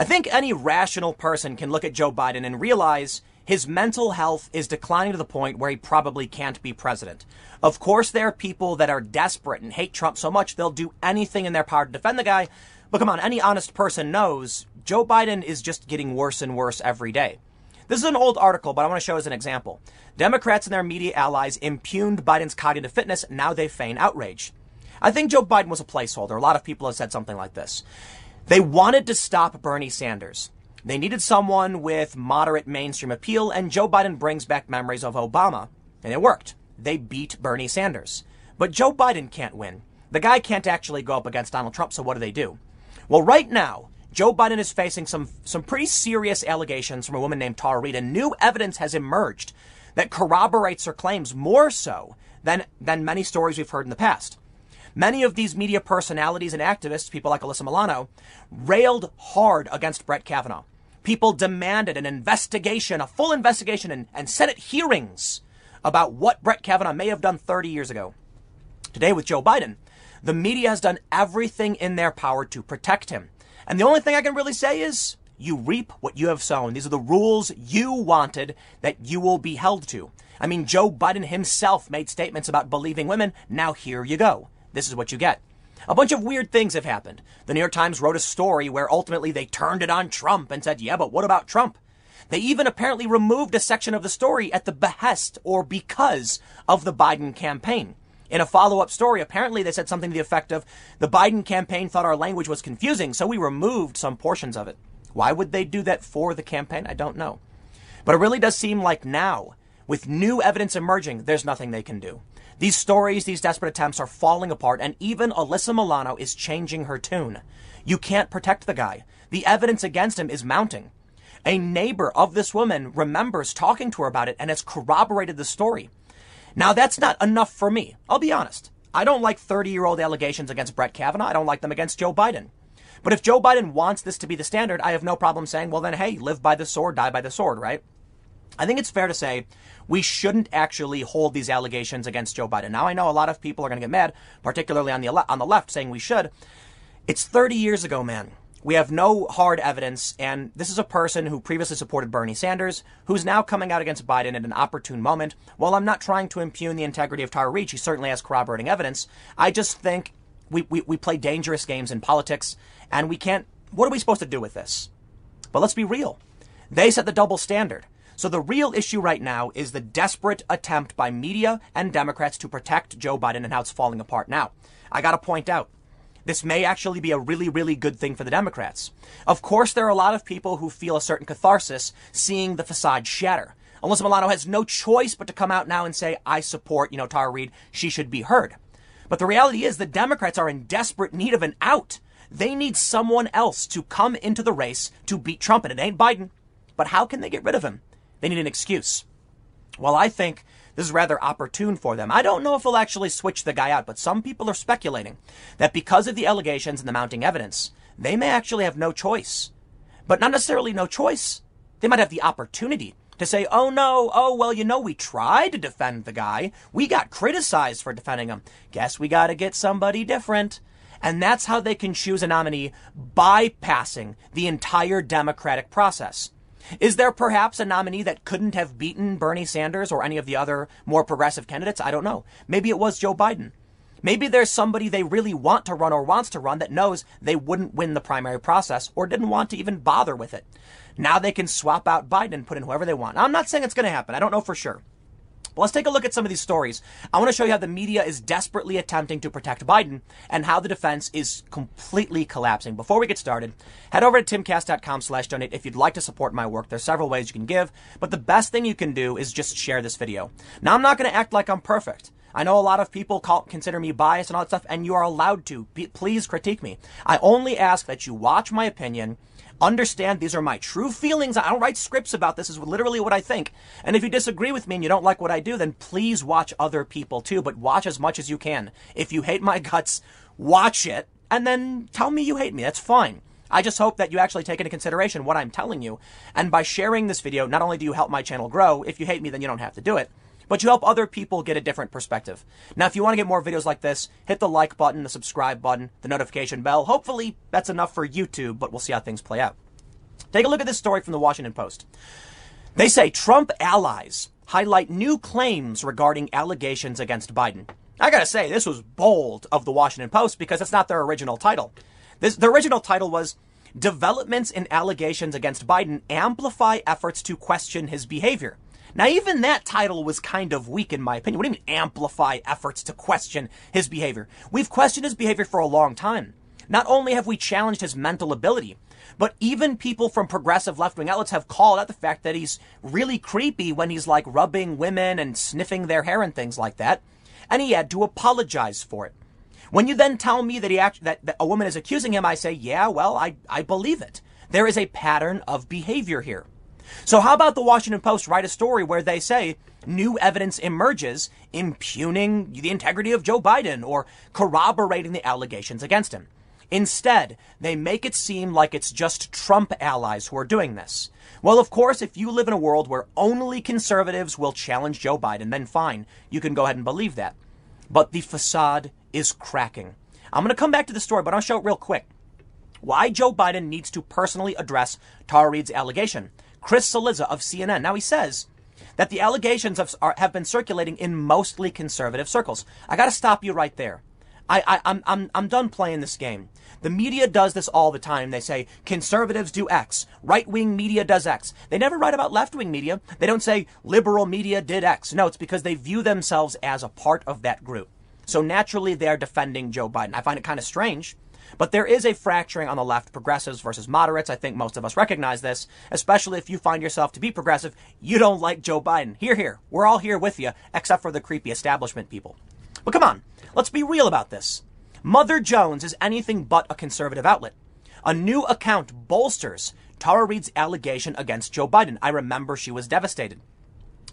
I think any rational person can look at Joe Biden and realize his mental health is declining to the point where he probably can't be president. Of course, there are people that are desperate and hate Trump so much they'll do anything in their power to defend the guy. But come on, any honest person knows Joe Biden is just getting worse and worse every day. This is an old article, but I want to show as an example. Democrats and their media allies impugned Biden's cognitive fitness. Now they feign outrage. I think Joe Biden was a placeholder. A lot of people have said something like this. They wanted to stop Bernie Sanders. They needed someone with moderate mainstream appeal, and Joe Biden brings back memories of Obama. And it worked. They beat Bernie Sanders. But Joe Biden can't win. The guy can't actually go up against Donald Trump, so what do they do? Well, right now, Joe Biden is facing some, some pretty serious allegations from a woman named Tara Reade, and new evidence has emerged that corroborates her claims more so than, than many stories we've heard in the past. Many of these media personalities and activists, people like Alyssa Milano, railed hard against Brett Kavanaugh. People demanded an investigation, a full investigation, and, and Senate hearings about what Brett Kavanaugh may have done 30 years ago. Today, with Joe Biden, the media has done everything in their power to protect him. And the only thing I can really say is you reap what you have sown. These are the rules you wanted that you will be held to. I mean, Joe Biden himself made statements about believing women. Now here you go. This is what you get. A bunch of weird things have happened. The New York Times wrote a story where ultimately they turned it on Trump and said, yeah, but what about Trump? They even apparently removed a section of the story at the behest or because of the Biden campaign. In a follow up story, apparently they said something to the effect of the Biden campaign thought our language was confusing, so we removed some portions of it. Why would they do that for the campaign? I don't know. But it really does seem like now, with new evidence emerging, there's nothing they can do. These stories, these desperate attempts are falling apart, and even Alyssa Milano is changing her tune. You can't protect the guy. The evidence against him is mounting. A neighbor of this woman remembers talking to her about it and has corroborated the story. Now, that's not enough for me. I'll be honest. I don't like 30 year old allegations against Brett Kavanaugh. I don't like them against Joe Biden. But if Joe Biden wants this to be the standard, I have no problem saying, well, then, hey, live by the sword, die by the sword, right? I think it's fair to say we shouldn't actually hold these allegations against Joe Biden. Now, I know a lot of people are going to get mad, particularly on the, on the left, saying we should. It's 30 years ago, man. We have no hard evidence, and this is a person who previously supported Bernie Sanders, who's now coming out against Biden at an opportune moment. While I'm not trying to impugn the integrity of Tara Reade, she certainly has corroborating evidence. I just think we, we, we play dangerous games in politics, and we can't. What are we supposed to do with this? But let's be real. They set the double standard. So the real issue right now is the desperate attempt by media and Democrats to protect Joe Biden and how it's falling apart now. I got to point out, this may actually be a really, really good thing for the Democrats. Of course, there are a lot of people who feel a certain catharsis seeing the facade shatter. Alyssa Milano has no choice but to come out now and say, I support, you know, Tara Reade. She should be heard. But the reality is the Democrats are in desperate need of an out. They need someone else to come into the race to beat Trump, and it ain't Biden. But how can they get rid of him? They need an excuse. Well, I think this is rather opportune for them. I don't know if they'll actually switch the guy out, but some people are speculating that because of the allegations and the mounting evidence, they may actually have no choice. But not necessarily no choice. They might have the opportunity to say, oh no, oh well, you know, we tried to defend the guy. We got criticized for defending him. Guess we gotta get somebody different. And that's how they can choose a nominee bypassing the entire democratic process. Is there perhaps a nominee that couldn't have beaten Bernie Sanders or any of the other more progressive candidates? I don't know. Maybe it was Joe Biden. Maybe there's somebody they really want to run or wants to run that knows they wouldn't win the primary process or didn't want to even bother with it. Now they can swap out Biden and put in whoever they want. I'm not saying it's going to happen. I don't know for sure. But let's take a look at some of these stories. I want to show you how the media is desperately attempting to protect Biden and how the defense is completely collapsing. Before we get started, head over to timcast.com slash donate if you'd like to support my work. There's several ways you can give, but the best thing you can do is just share this video. Now, I'm not going to act like I'm perfect. I know a lot of people call, consider me biased and all that stuff, and you are allowed to. Be, please critique me. I only ask that you watch my opinion Understand these are my true feelings. I don't write scripts about this. this is literally what I think. And if you disagree with me and you don't like what I do, then please watch other people too, but watch as much as you can. If you hate my guts, watch it and then tell me you hate me. That's fine. I just hope that you actually take into consideration what I'm telling you. And by sharing this video, not only do you help my channel grow, if you hate me, then you don't have to do it but you help other people get a different perspective. Now, if you want to get more videos like this, hit the like button, the subscribe button, the notification bell. Hopefully, that's enough for YouTube, but we'll see how things play out. Take a look at this story from the Washington Post. They say Trump allies highlight new claims regarding allegations against Biden. I gotta say, this was bold of the Washington Post because it's not their original title. This, the original title was Developments in Allegations Against Biden Amplify Efforts to Question His Behavior. Now, even that title was kind of weak in my opinion. What do you mean amplify efforts to question his behavior? We've questioned his behavior for a long time. Not only have we challenged his mental ability, but even people from progressive left wing outlets have called out the fact that he's really creepy when he's like rubbing women and sniffing their hair and things like that. And he had to apologize for it. When you then tell me that he act, that, that a woman is accusing him, I say, yeah, well, I, I believe it. There is a pattern of behavior here. So how about the Washington Post write a story where they say new evidence emerges impugning the integrity of Joe Biden or corroborating the allegations against him? Instead, they make it seem like it's just Trump allies who are doing this. Well, of course, if you live in a world where only conservatives will challenge Joe Biden, then fine, you can go ahead and believe that. But the facade is cracking. I'm going to come back to the story, but I'll show it real quick. Why Joe Biden needs to personally address Tara Reade's allegation. Chris Cillizza of CNN. Now he says that the allegations have, are, have been circulating in mostly conservative circles. I got to stop you right there. I, I, I'm, I'm, I'm done playing this game. The media does this all the time. They say conservatives do X, right wing media does X. They never write about left wing media. They don't say liberal media did X. No, it's because they view themselves as a part of that group. So naturally, they're defending Joe Biden. I find it kind of strange. But there is a fracturing on the left, progressives versus moderates. I think most of us recognize this, especially if you find yourself to be progressive. You don't like Joe Biden. Here, here. We're all here with you, except for the creepy establishment people. But come on, let's be real about this. Mother Jones is anything but a conservative outlet. A new account bolsters Tara Reade's allegation against Joe Biden. I remember she was devastated.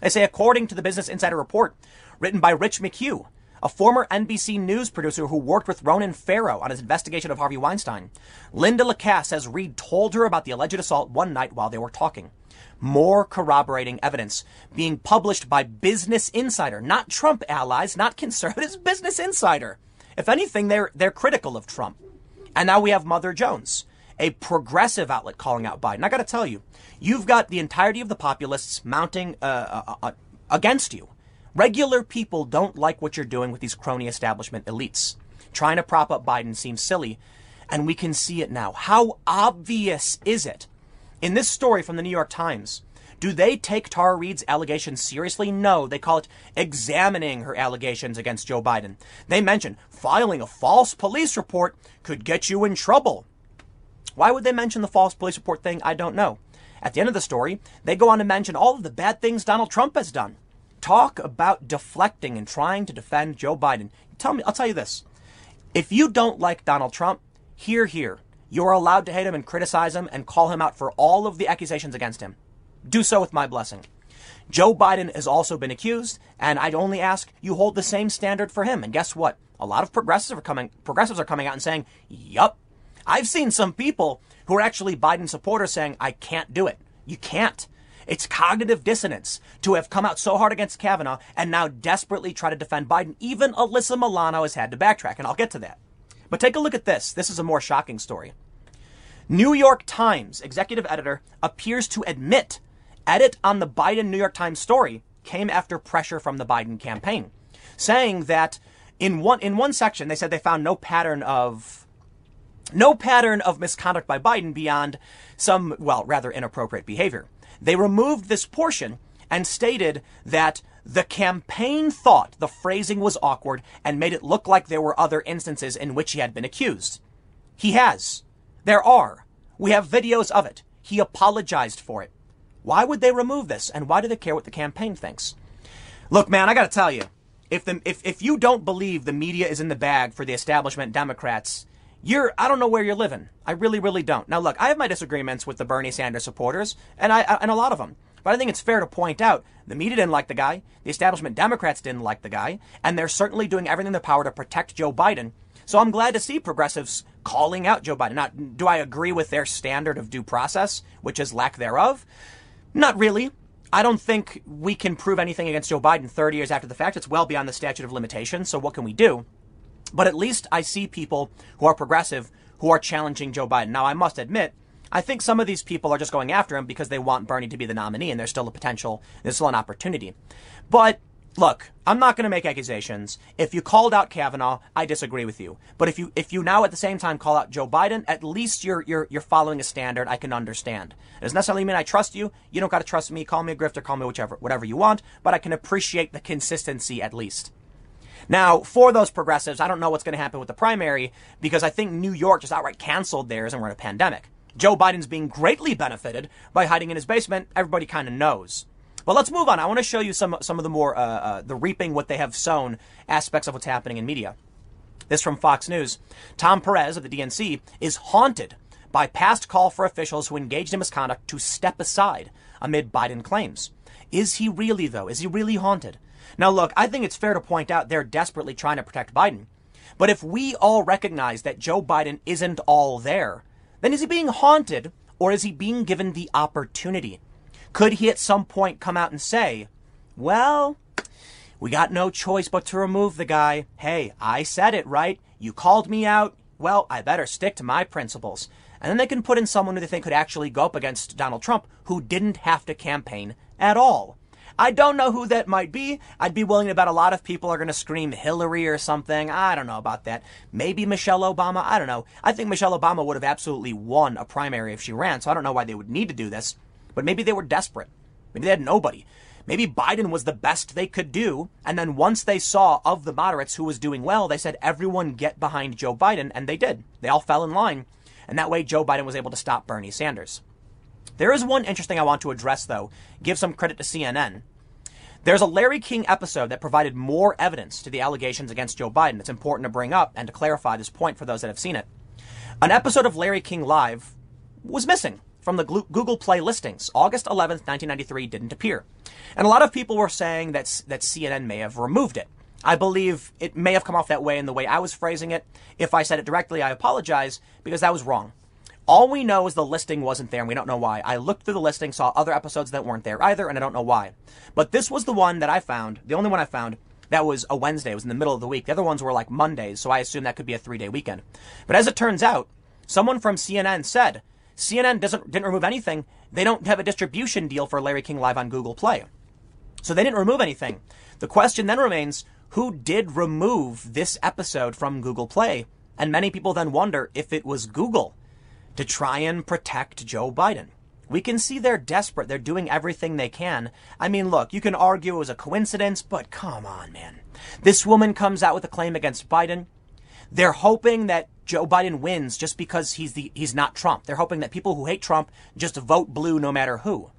They say, according to the Business Insider report, written by Rich McHugh, a former NBC News producer who worked with Ronan Farrow on his investigation of Harvey Weinstein, Lynda LaCasse says Reade told her about the alleged assault one night while they were talking. More corroborating evidence being published by Business Insider, not Trump allies, not conservatives, Business Insider. If anything, they're, they're critical of Trump. And now we have Mother Jones, a progressive outlet calling out Biden. I got to tell you, you've got the entirety of the populists mounting uh, uh, uh, against you. Regular people don't like what you're doing with these crony establishment elites. Trying to prop up Biden seems silly, and we can see it now. How obvious is it? In this story from the New York Times, do they take Tara Reade's allegations seriously? No. They call it examining her allegations against Joe Biden. They mention filing a false police report could get you in trouble. Why would they mention the false police report thing? I don't know. At the end of the story, they go on to mention all of the bad things Donald Trump has done. Talk about deflecting and trying to defend Joe Biden. Tell me, I'll tell you this. If you don't like Donald Trump, hear, hear. You're allowed to hate him and criticize him and call him out for all of the accusations against him do so with my blessing. Joe Biden has also been accused, and I'd only ask you hold the same standard for him. And guess what? A lot of progressives are coming progressives are coming out and saying, "Yup." I've seen some people who are actually Biden supporters saying, "I can't do it." You can't. It's cognitive dissonance to have come out so hard against Kavanaugh and now desperately try to defend Biden. Even Alyssa Milano has had to backtrack, and I'll get to that. But take a look at this. This is a more shocking story. New York Times executive editor appears to admit edit on the Biden New York Times story came after pressure from the Biden campaign, saying that in one in one section they said they found no pattern of no pattern of misconduct by Biden beyond some well rather inappropriate behavior. They removed this portion and stated that the campaign thought the phrasing was awkward and made it look like there were other instances in which he had been accused. He has. There are. We have videos of it. He apologized for it. Why would they remove this? And why do they care what the campaign thinks? Look, man, I got to tell you, if the if if you don't believe the media is in the bag for the establishment Democrats, you're I don't know where you're living. I really really don't. Now look, I have my disagreements with the Bernie Sanders supporters, and I and a lot of them. But I think it's fair to point out the media didn't like the guy, the establishment Democrats didn't like the guy, and they're certainly doing everything in their power to protect Joe Biden. So I'm glad to see progressives calling out Joe Biden. Now, do I agree with their standard of due process, which is lack thereof? Not really. I don't think we can prove anything against Joe Biden 30 years after the fact. It's well beyond the statute of limitations. So what can we do? But at least I see people who are progressive who are challenging Joe Biden. Now, I must admit, I think some of these people are just going after him because they want Bernie to be the nominee and there's still a potential, there's still an opportunity. But look, I'm not going to make accusations. If you called out Kavanaugh, I disagree with you. But if you if you now at the same time call out Joe Biden, at least you're you're you're following a standard I can understand. It doesn't necessarily mean I trust you. You don't got to trust me. Call me a grifter, call me whichever whatever you want, but I can appreciate the consistency at least. Now, for those progressives, I don't know what's going to happen with the primary because I think New York just outright canceled theirs and we're in a pandemic. Joe Biden's being greatly benefited by hiding in his basement. Everybody kind of knows. But let's move on. I want to show you some some of the more uh, uh, the reaping what they have sown aspects of what's happening in media. This from Fox News. Tom Perez of the DNC is haunted by past call for officials who engaged in misconduct to step aside amid Biden claims. Is he really though? Is he really haunted? Now look, I think it's fair to point out they're desperately trying to protect Biden. But if we all recognize that Joe Biden isn't all there, then is he being haunted or is he being given the opportunity? Could he at some point come out and say, well, we got no choice but to remove the guy. Hey, I said it, right? You called me out. Well, I better stick to my principles. And then they can put in someone who they think could actually go up against Donald Trump, who didn't have to campaign at all. I don't know who that might be. I'd be willing to bet a lot of people are going to scream Hillary or something. I don't know about that. Maybe Michelle Obama. I don't know. I think Michelle Obama would have absolutely won a primary if she ran, so I don't know why they would need to do this. But maybe they were desperate. Maybe they had nobody. Maybe Biden was the best they could do. And then once they saw of the moderates who was doing well, they said, everyone get behind Joe Biden. And they did. They all fell in line. And that way, Joe Biden was able to stop Bernie Sanders. There is one interesting I want to address, though. Give some credit to CNN. There's a Larry King episode that provided more evidence to the allegations against Joe Biden. It's important to bring up and to clarify this point for those that have seen it. An episode of Larry King Live was missing from the Google Play listings. August 11th, 1993 didn't appear. And a lot of people were saying that, that CNN may have removed it. I believe it may have come off that way in the way I was phrasing it. If I said it directly, I apologize because that was wrong. All we know is the listing wasn't there and we don't know why. I looked through the listing, saw other episodes that weren't there either, and I don't know why. But this was the one that I found, the only one I found, that was a Wednesday. It was in the middle of the week. The other ones were like Mondays, so I assume that could be a three day weekend. But as it turns out, someone from CNN said CNN doesn't didn't remove anything. They don't have a distribution deal for Larry King Live on Google Play. So they didn't remove anything. The question then remains, who did remove this episode from Google Play? And many people then wonder if it was Google to try and protect Joe Biden. We can see they're desperate. They're doing everything they can. I mean, look, you can argue it was a coincidence, but come on, man. This woman comes out with a claim against Biden. They're hoping that Joe Biden wins just because he's the he's not Trump. They're hoping that people who hate Trump just vote blue no matter who.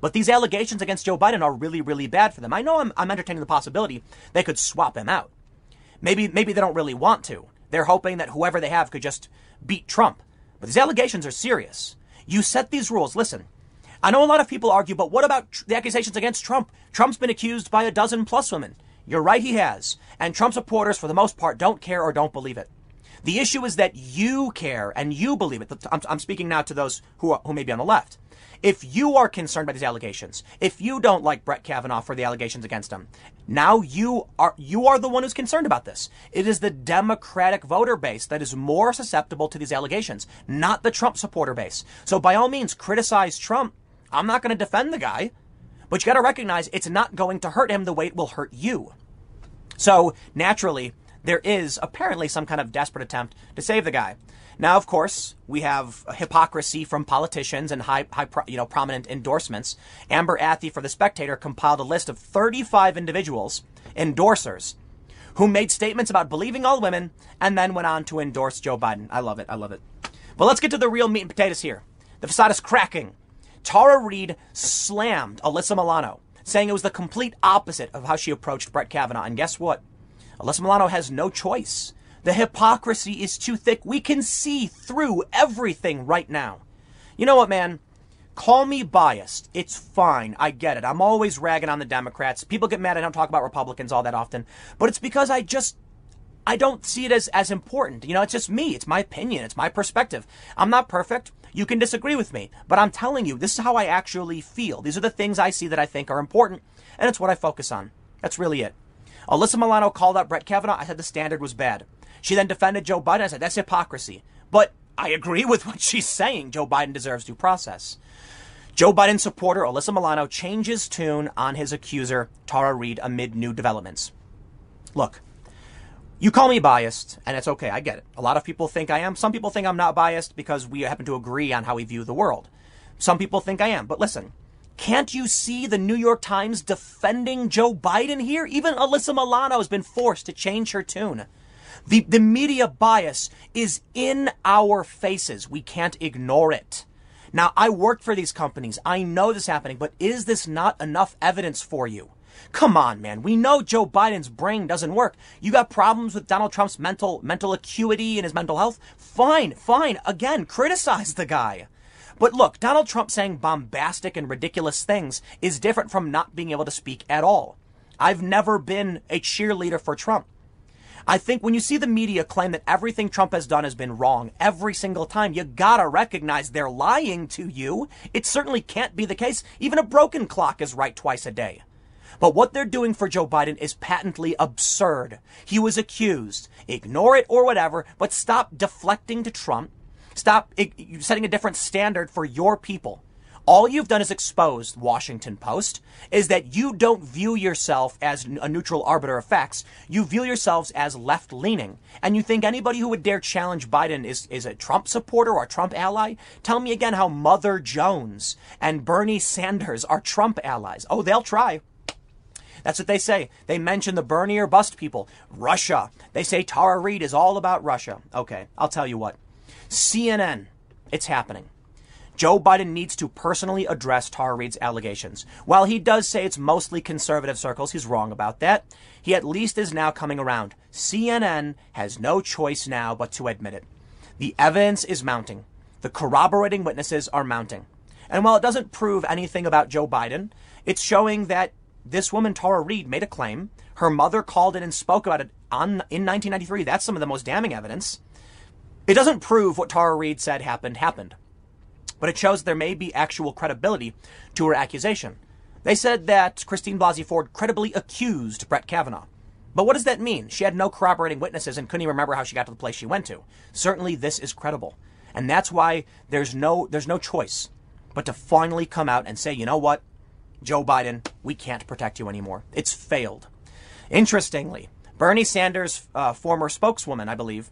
But these allegations against Joe Biden are really, really bad for them. I know I'm, I'm entertaining the possibility they could swap him out. Maybe maybe they don't really want to. They're hoping that whoever they have could just beat Trump. But these allegations are serious. You set these rules. Listen, I know a lot of people argue, but what about the accusations against Trump? Trump's been accused by a dozen plus women. You're right, he has. And Trump supporters, for the most part, don't care or don't believe it. The issue is that you care and you believe it. I'm, I'm speaking now to those who, are, who may be on the left. If you are concerned by these allegations, if you don't like Brett Kavanaugh for the allegations against him, now you are you are the one who's concerned about this. It is the Democratic voter base that is more susceptible to these allegations, not the Trump supporter base. So by all means, criticize Trump. I'm not going to defend the guy, but you got to recognize it's not going to hurt him the way it will hurt you. So naturally, there is apparently some kind of desperate attempt to save the guy. Now, of course, we have hypocrisy from politicians and high, high, you know, prominent endorsements. Amber Athey for The Spectator compiled a list of 35 individuals, endorsers, who made statements about believing all women and then went on to endorse Joe Biden. I love it. I love it. But let's get to the real meat and potatoes here. The facade is cracking. Tara Reade slammed Alyssa Milano, saying it was the complete opposite of how she approached Brett Kavanaugh. And guess what? Alyssa Milano has no choice the hypocrisy is too thick. We can see through everything right now. You know what, man? Call me biased. It's fine. I get it. I'm always ragging on the Democrats. People get mad I don't talk about Republicans all that often. But it's because I just I don't see it as, as important. You know, it's just me. It's my opinion. It's my perspective. I'm not perfect. You can disagree with me, but I'm telling you, this is how I actually feel. These are the things I see that I think are important, and it's what I focus on. That's really it. Alyssa Milano called out Brett Kavanaugh. I said the standard was bad. She then defended Joe Biden. I said, that's hypocrisy. But I agree with what she's saying. Joe Biden deserves due process. Joe Biden supporter Alyssa Milano changes tune on his accuser, Tara Reade, amid new developments. Look, you call me biased, and it's okay. I get it. A lot of people think I am. Some people think I'm not biased because we happen to agree on how we view the world. Some people think I am. But listen, can't you see the New York Times defending Joe Biden here? Even Alyssa Milano has been forced to change her tune. The, the media bias is in our faces. We can't ignore it. Now, I work for these companies. I know this happening, but is this not enough evidence for you? Come on, man. We know Joe Biden's brain doesn't work. You got problems with Donald Trump's mental mental acuity and his mental health? Fine, fine. Again, criticize the guy. But look, Donald Trump saying bombastic and ridiculous things is different from not being able to speak at all. I've never been a cheerleader for Trump. I think when you see the media claim that everything Trump has done has been wrong every single time, you gotta recognize they're lying to you. It certainly can't be the case. Even a broken clock is right twice a day. But what they're doing for Joe Biden is patently absurd. He was accused. Ignore it or whatever, but stop deflecting to Trump. Stop setting a different standard for your people. All you've done is exposed, Washington Post, is that you don't view yourself as a neutral arbiter of facts. You view yourselves as left leaning. And you think anybody who would dare challenge Biden is, is a Trump supporter or a Trump ally? Tell me again how Mother Jones and Bernie Sanders are Trump allies. Oh, they'll try. That's what they say. They mention the Bernie or bust people. Russia. They say Tara Reade is all about Russia. Okay, I'll tell you what. CNN, it's happening. Joe Biden needs to personally address Tara Reade's allegations. While he does say it's mostly conservative circles, he's wrong about that. He at least is now coming around. CNN has no choice now but to admit it. The evidence is mounting. The corroborating witnesses are mounting. And while it doesn't prove anything about Joe Biden, it's showing that this woman, Tara Reade, made a claim. Her mother called in and spoke about it on, in 1993. That's some of the most damning evidence. It doesn't prove what Tara Reade said happened happened but it shows there may be actual credibility to her accusation. They said that Christine Blasey Ford credibly accused Brett Kavanaugh. But what does that mean? She had no corroborating witnesses and couldn't even remember how she got to the place she went to. Certainly this is credible. And that's why there's no there's no choice but to finally come out and say, "You know what? Joe Biden, we can't protect you anymore. It's failed." Interestingly, Bernie Sanders' uh, former spokeswoman, I believe,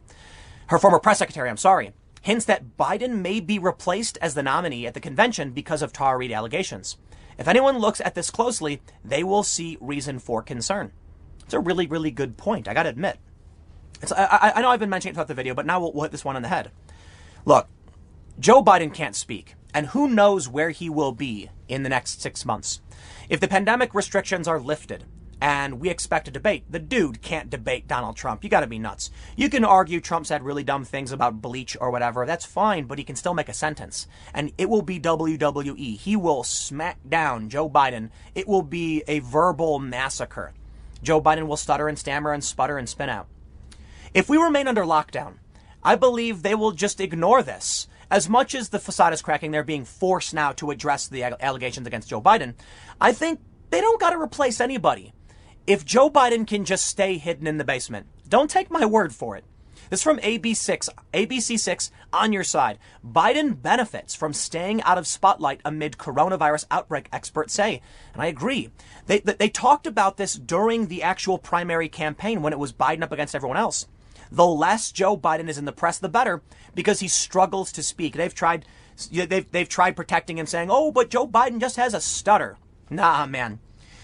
her former press secretary, I'm sorry, hints that Biden may be replaced as the nominee at the convention because of Tara Reade allegations. If anyone looks at this closely, they will see reason for concern. It's a really, really good point. I got to admit. I, I, know I've been mentioning it throughout the video, but now we'll, we'll hit this one on the head. Look, Joe Biden can't speak, and who knows where he will be in the next six months. If the pandemic restrictions are lifted, and we expect a debate. The dude can't debate Donald Trump. You got to be nuts. You can argue Trump said really dumb things about bleach or whatever. That's fine, but he can still make a sentence. And it will be WWE. He will smack down Joe Biden. It will be a verbal massacre. Joe Biden will stutter and stammer and sputter and spin out. If we remain under lockdown, I believe they will just ignore this. As much as the facade is cracking, they're being forced now to address the allegations against Joe Biden. I think they don't got to replace anybody if Joe Biden can just stay hidden in the basement, don't take my word for it. This is from AB6, ABC6 on your side. Biden benefits from staying out of spotlight amid coronavirus outbreak, experts say. And I agree. They, they talked about this during the actual primary campaign when it was Biden up against everyone else. The less Joe Biden is in the press, the better because he struggles to speak. They've tried, they've, they've tried protecting him saying, oh, but Joe Biden just has a stutter. Nah, man.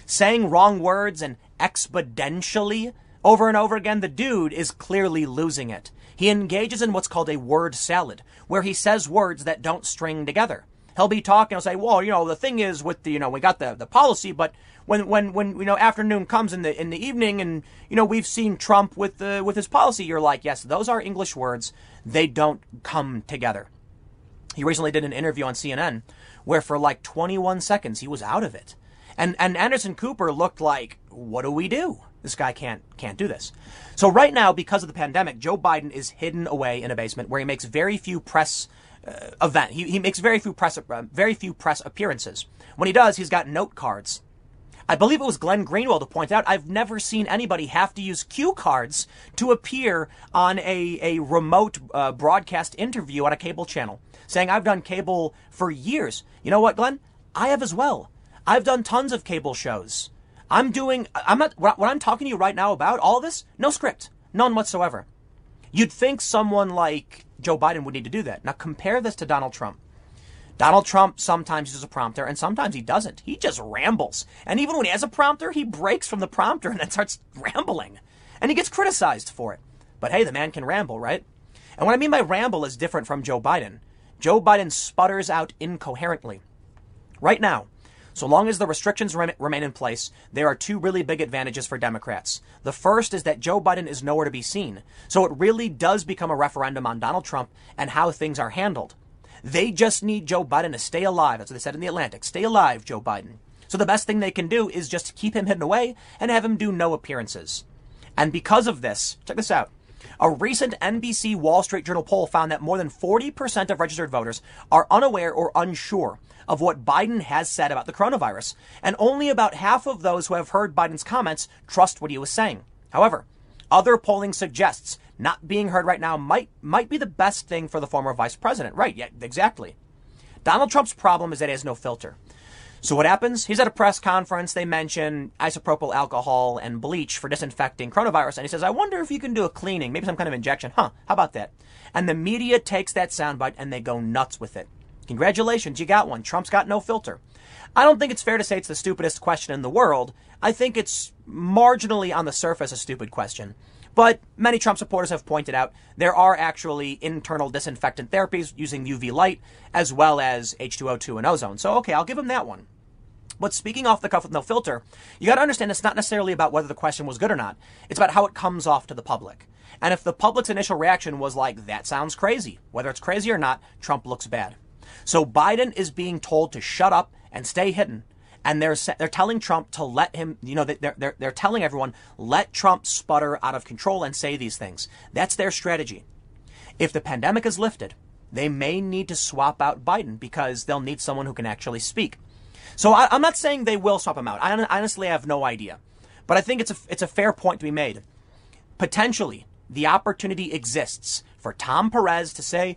Saying wrong words and exponentially over and over again, the dude is clearly losing it. He engages in what's called a word salad, where he says words that don't string together. He'll be talking, he'll say, well, you know, the thing is with the, you know, we got the, the policy, but when, when, when, you know, afternoon comes in the, in the evening and, you know, we've seen Trump with the, with his policy, you're like, yes, those are English words. They don't come together. He recently did an interview on CNN where for like 21 seconds he was out of it. And and Anderson Cooper looked like, what do we do? This guy can't can't do this. So right now, because of the pandemic, Joe Biden is hidden away in a basement where he makes very few press uh, event. He, he makes very few press uh, very few press appearances. When he does, he's got note cards. I believe it was Glenn Greenwald to point out I've never seen anybody have to use cue cards to appear on a, a remote uh, broadcast interview on a cable channel, saying I've done cable for years. You know what, Glenn? I have as well. I've done tons of cable shows. I'm doing, I'm not, what I'm talking to you right now about, all this, no script, none whatsoever. You'd think someone like Joe Biden would need to do that. Now compare this to Donald Trump. Donald Trump sometimes uses a prompter and sometimes he doesn't. He just rambles. And even when he has a prompter, he breaks from the prompter and then starts rambling. And he gets criticized for it. But hey, the man can ramble, right? And what I mean by ramble is different from Joe Biden. Joe Biden sputters out incoherently. Right now, so long as the restrictions remain in place, there are two really big advantages for Democrats. The first is that Joe Biden is nowhere to be seen. So it really does become a referendum on Donald Trump and how things are handled. They just need Joe Biden to stay alive. That's what they said in the Atlantic. Stay alive, Joe Biden. So the best thing they can do is just keep him hidden away and have him do no appearances. And because of this, check this out. A recent NBC Wall Street Journal poll found that more than 40% of registered voters are unaware or unsure of what Biden has said about the coronavirus, and only about half of those who have heard Biden's comments trust what he was saying. However, other polling suggests not being heard right now might might be the best thing for the former vice president. Right, yeah, exactly. Donald Trump's problem is that he has no filter. So what happens? He's at a press conference. They mention isopropyl alcohol and bleach for disinfecting coronavirus, and he says, "I wonder if you can do a cleaning, maybe some kind of injection." Huh? How about that? And the media takes that soundbite and they go nuts with it. Congratulations, you got one. Trump's got no filter. I don't think it's fair to say it's the stupidest question in the world. I think it's marginally on the surface a stupid question. But many Trump supporters have pointed out there are actually internal disinfectant therapies using UV light as well as H2O2 and ozone. So, okay, I'll give him that one. But speaking off the cuff with no filter, you got to understand it's not necessarily about whether the question was good or not. It's about how it comes off to the public. And if the public's initial reaction was like, that sounds crazy, whether it's crazy or not, Trump looks bad. So Biden is being told to shut up and stay hidden and they're they're telling Trump to let him, you know, they're they're they're telling everyone let Trump sputter out of control and say these things. That's their strategy. If the pandemic is lifted, they may need to swap out Biden because they'll need someone who can actually speak. So I, am not saying they will swap him out. I honestly have no idea, but I think it's a it's a fair point to be made. Potentially, the opportunity exists for Tom Perez to say,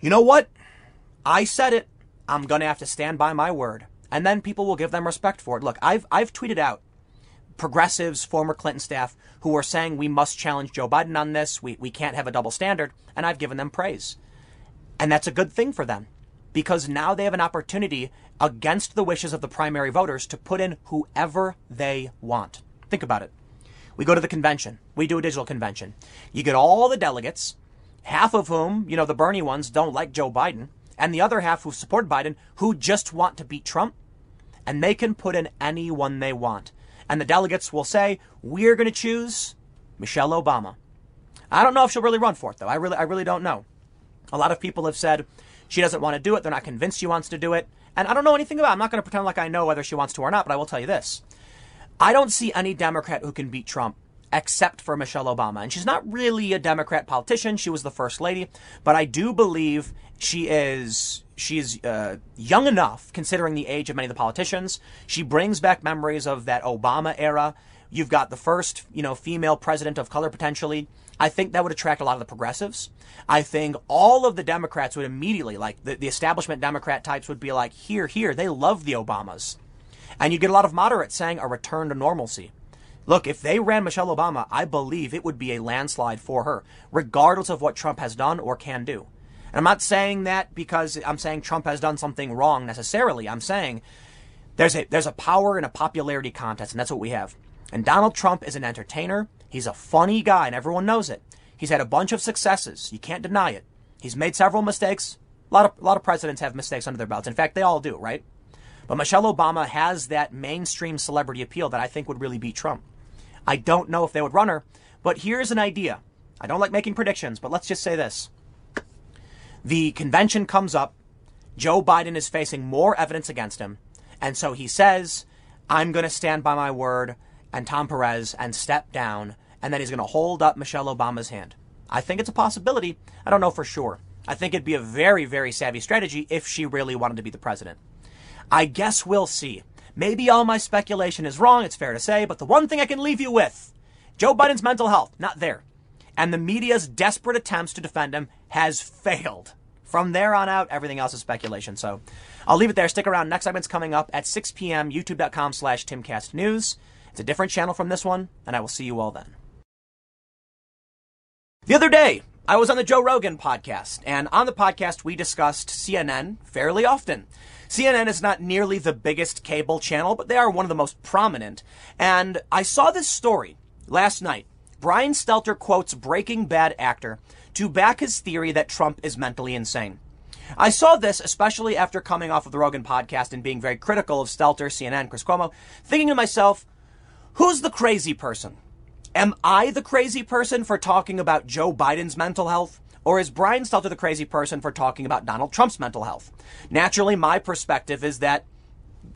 you know what, I said it. I'm going to have to stand by my word and then people will give them respect for it. Look, I've I've tweeted out progressives, former Clinton staff, who are saying we must challenge Joe Biden on this. We we can't have a double standard, and I've given them praise, and that's a good thing for them because now they have an opportunity against the wishes of the primary voters to put in whoever they want. Think about it. We go to the convention. We do a digital convention. You get all the delegates, half of whom, you know, the Bernie ones don't like Joe Biden and the other half who support Biden who just want to beat Trump. And they can put in anyone they want. And the delegates will say, we're going to choose Michelle Obama. I don't know if she'll really run for it, though. I really, I really don't know. A lot of people have said she doesn't want to do it. They're not convinced she wants to do it. And I don't know anything about it. I'm not going to pretend like I know whether she wants to or not, but I will tell you this. I don't see any Democrat who can beat Trump except for Michelle Obama. And she's not really a Democrat politician. She was the first lady, but I do believe she is she is uh, young enough, considering the age of many of the politicians. She brings back memories of that Obama era. You've got the first, you know, female president of color potentially. I think that would attract a lot of the progressives. I think all of the Democrats would immediately, like the, the establishment Democrat types, would be like, here, here, they love the Obamas. And you get a lot of moderates saying a return to normalcy. Look, if they ran Michelle Obama, I believe it would be a landslide for her, regardless of what Trump has done or can do. And I'm not saying that because I'm saying Trump has done something wrong necessarily. I'm saying there's a there's a power and a popularity contest, and that's what we have. And Donald Trump is an entertainer. He's a funny guy, and everyone knows it. He's had a bunch of successes. You can't deny it. He's made several mistakes. A lot of a lot of presidents have mistakes under their belts. In fact, they all do, right? But Michelle Obama has that mainstream celebrity appeal that I think would really beat Trump. I don't know if they would run her, but here's an idea. I don't like making predictions, but let's just say this. The convention comes up. Joe Biden is facing more evidence against him. And so he says, I'm going to stand by my word and Tom Perez and step down. And then he's going to hold up Michelle Obama's hand. I think it's a possibility. I don't know for sure. I think it'd be a very, very savvy strategy if she really wanted to be the president. I guess we'll see. Maybe all my speculation is wrong, it's fair to say, but the one thing I can leave you with Joe Biden's mental health, not there. And the media's desperate attempts to defend him has failed. From there on out, everything else is speculation. So I'll leave it there. Stick around. Next segment's coming up at 6 p.m. YouTube.com slash TimCastNews. It's a different channel from this one, and I will see you all then. The other day, I was on the Joe Rogan podcast, and on the podcast, we discussed CNN fairly often. CNN is not nearly the biggest cable channel, but they are one of the most prominent. And I saw this story last night. Brian Stelter quotes Breaking Bad actor to back his theory that Trump is mentally insane. I saw this especially after coming off of the Rogan podcast and being very critical of Stelter, CNN, Chris Cuomo, thinking to myself, who's the crazy person? Am I the crazy person for talking about Joe Biden's mental health? Or is Brian Stelter the crazy person for talking about Donald Trump's mental health? Naturally, my perspective is that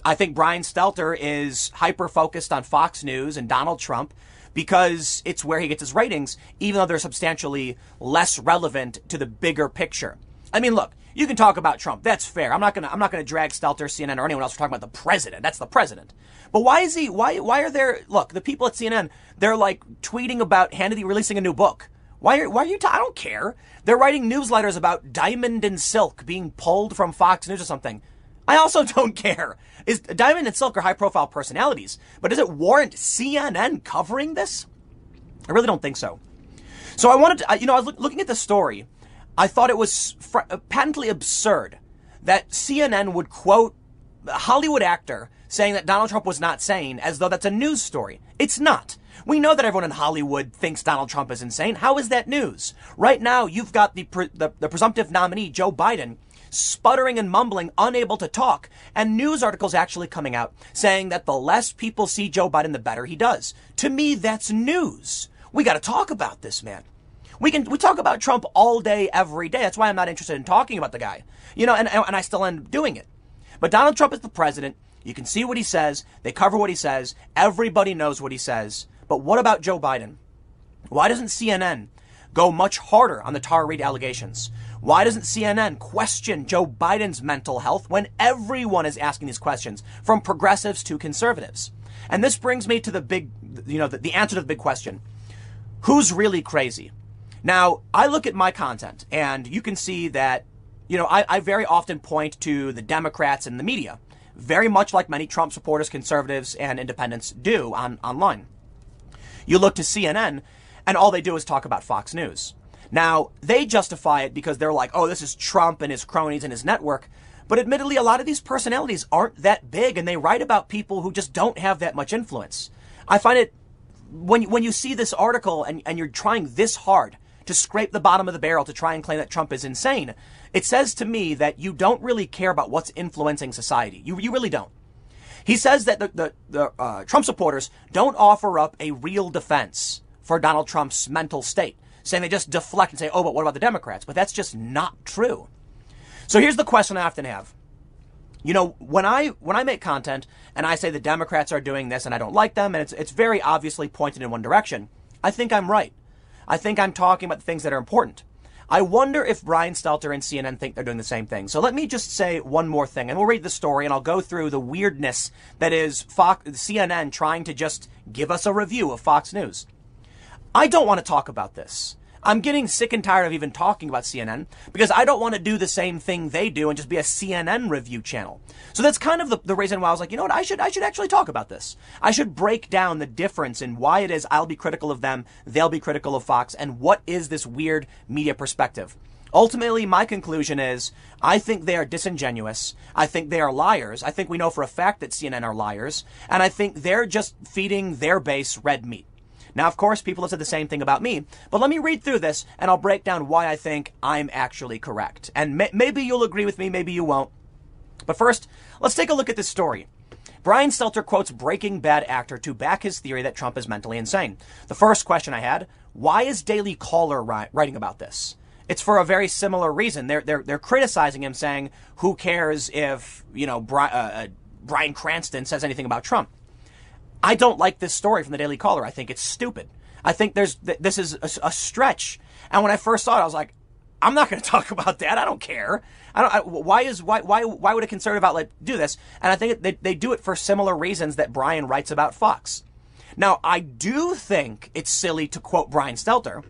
I think Brian Stelter is hyper focused on Fox News and Donald Trump because it's where he gets his ratings, even though they're substantially less relevant to the bigger picture. I mean, look, you can talk about Trump. That's fair. I'm not gonna I'm not gonna drag Stelter, CNN, or anyone else for talking about the president. That's the president. But why is he? Why why are there? Look, the people at CNN, they're like tweeting about Hannity releasing a new book. Why are, why are you? I don't care. They're writing newsletters about Diamond and Silk being pulled from Fox News or something. I also don't care. Is Diamond and Silk are high profile personalities, but does it warrant CNN covering this? I really don't think so. So I wanted to, you know, I was looking at the story. I thought it was fr- uh, patently absurd that CNN would quote a Hollywood actor saying that Donald Trump was not sane as though that's a news story. It's not. We know that everyone in Hollywood thinks Donald Trump is insane. How is that news? Right now, you've got the, pre- the, the presumptive nominee, Joe Biden, sputtering and mumbling, unable to talk, and news articles actually coming out saying that the less people see Joe Biden, the better he does. To me, that's news. We got to talk about this, man. We can we talk about Trump all day, every day. That's why I'm not interested in talking about the guy. You know, and and I still end up doing it. But Donald Trump is the president. You can see what he says. They cover what he says. Everybody knows what he says. But what about Joe Biden? Why doesn't CNN go much harder on the Tara Reade allegations? Why doesn't CNN question Joe Biden's mental health when everyone is asking these questions, from progressives to conservatives? And this brings me to the big, you know, the, the answer to the big question. Who's really crazy? Now, I look at my content and you can see that, you know, I, I very often point to the Democrats and the media, very much like many Trump supporters, conservatives, and independents do on online. You look to CNN and all they do is talk about Fox News. Now, they justify it because they're like, oh, this is Trump and his cronies and his network. But admittedly, a lot of these personalities aren't that big and they write about people who just don't have that much influence. I find it, when, when you see this article and, and you're trying this hard to scrape the bottom of the barrel to try and claim that Trump is insane, it says to me that you don't really care about what's influencing society. You, you really don't. He says that the, the, the uh, Trump supporters don't offer up a real defense for Donald Trump's mental state saying they just deflect and say, oh, but what about the Democrats? But that's just not true. So here's the question I often have. You know, when I when I make content and I say the Democrats are doing this and I don't like them and it's it's very obviously pointed in one direction, I think I'm right. I think I'm talking about the things that are important. I wonder if Brian Stelter and CNN think they're doing the same thing. So let me just say one more thing, and we'll read the story, and I'll go through the weirdness that is Fox, CNN trying to just give us a review of Fox News. I don't want to talk about this. I'm getting sick and tired of even talking about CNN because I don't want to do the same thing they do and just be a CNN review channel. So that's kind of the, the reason why I was like, you know what, I should I should actually talk about this. I should break down the difference in why it is I'll be critical of them, they'll be critical of Fox, and what is this weird media perspective. Ultimately, my conclusion is I think they are disingenuous. I think they are liars. I think we know for a fact that CNN are liars. And I think they're just feeding their base red meat. Now, of course, people have said the same thing about me, but let me read through this and I'll break down why I think I'm actually correct. And may- maybe you'll agree with me, maybe you won't. But first, let's take a look at this story. Brian Stelter quotes Breaking Bad actor to back his theory that Trump is mentally insane. The first question I had, why is Daily Caller writing about this? It's for a very similar reason. They're, they're, they're criticizing him saying, who cares if, you know, Bri- uh, uh, Bryan Cranston says anything about Trump? I don't like this story from the Daily Caller. I think it's stupid. I think there's this is a, a stretch. And when I first saw it, I was like, I'm not going to talk about that. I don't care. I don't. I, why is why why why would a conservative outlet do this? And I think they they do it for similar reasons that Brian writes about Fox. Now, I do think it's silly to quote Brian Stelter.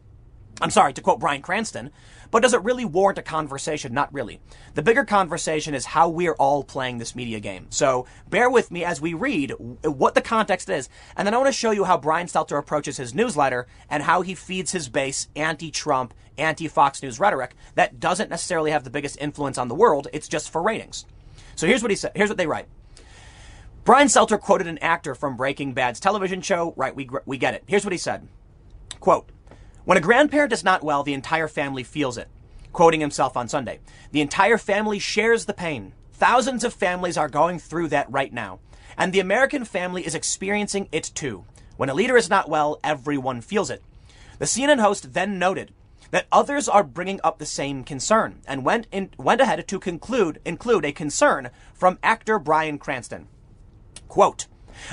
I'm sorry, to quote Bryan Cranston, but does it really warrant a conversation? Not really. The bigger conversation is how we're all playing this media game. So bear with me as we read what the context is, and then I want to show you how Brian Stelter approaches his newsletter and how he feeds his base anti-Trump, anti-Fox News rhetoric that doesn't necessarily have the biggest influence on the world. It's just for ratings. So here's what he said. Here's what they write. Brian Stelter quoted an actor from Breaking Bad's television show. Right, we, we get it. Here's what he said. Quote, when a grandparent is not well, the entire family feels it. Quoting himself on Sunday, the entire family shares the pain. Thousands of families are going through that right now. And the American family is experiencing it too. When a leader is not well, everyone feels it. The CNN host then noted that others are bringing up the same concern and went, in, went ahead to conclude, include a concern from actor Bryan Cranston. Quote,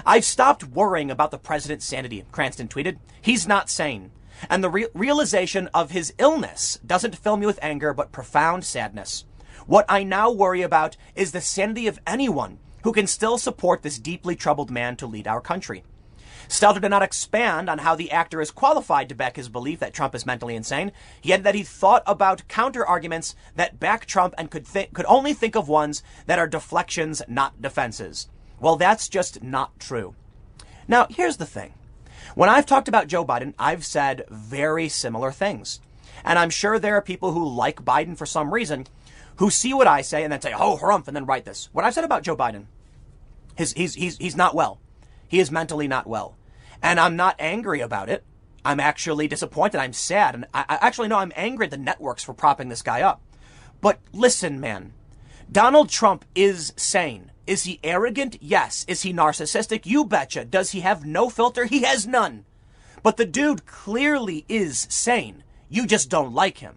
I've stopped worrying about the president's sanity, Cranston tweeted. He's not sane. And the re- realization of his illness doesn't fill me with anger, but profound sadness. What I now worry about is the sanity of anyone who can still support this deeply troubled man to lead our country. Stelter did not expand on how the actor is qualified to back his belief that Trump is mentally insane. Added that he thought about counter arguments that back Trump and could th- could only think of ones that are deflections, not defenses. Well, that's just not true. Now, here's the thing. When I've talked about Joe Biden, I've said very similar things. And I'm sure there are people who like Biden for some reason who see what I say and then say, oh, harumph, and then write this. What I've said about Joe Biden, his, he's, he's, he's not well. He is mentally not well. And I'm not angry about it. I'm actually disappointed. I'm sad. And I, I actually know I'm angry at the networks for propping this guy up. But listen, man, Donald Trump is sane. Is he arrogant? Yes. Is he narcissistic? You betcha. Does he have no filter? He has none. But the dude clearly is sane. You just don't like him.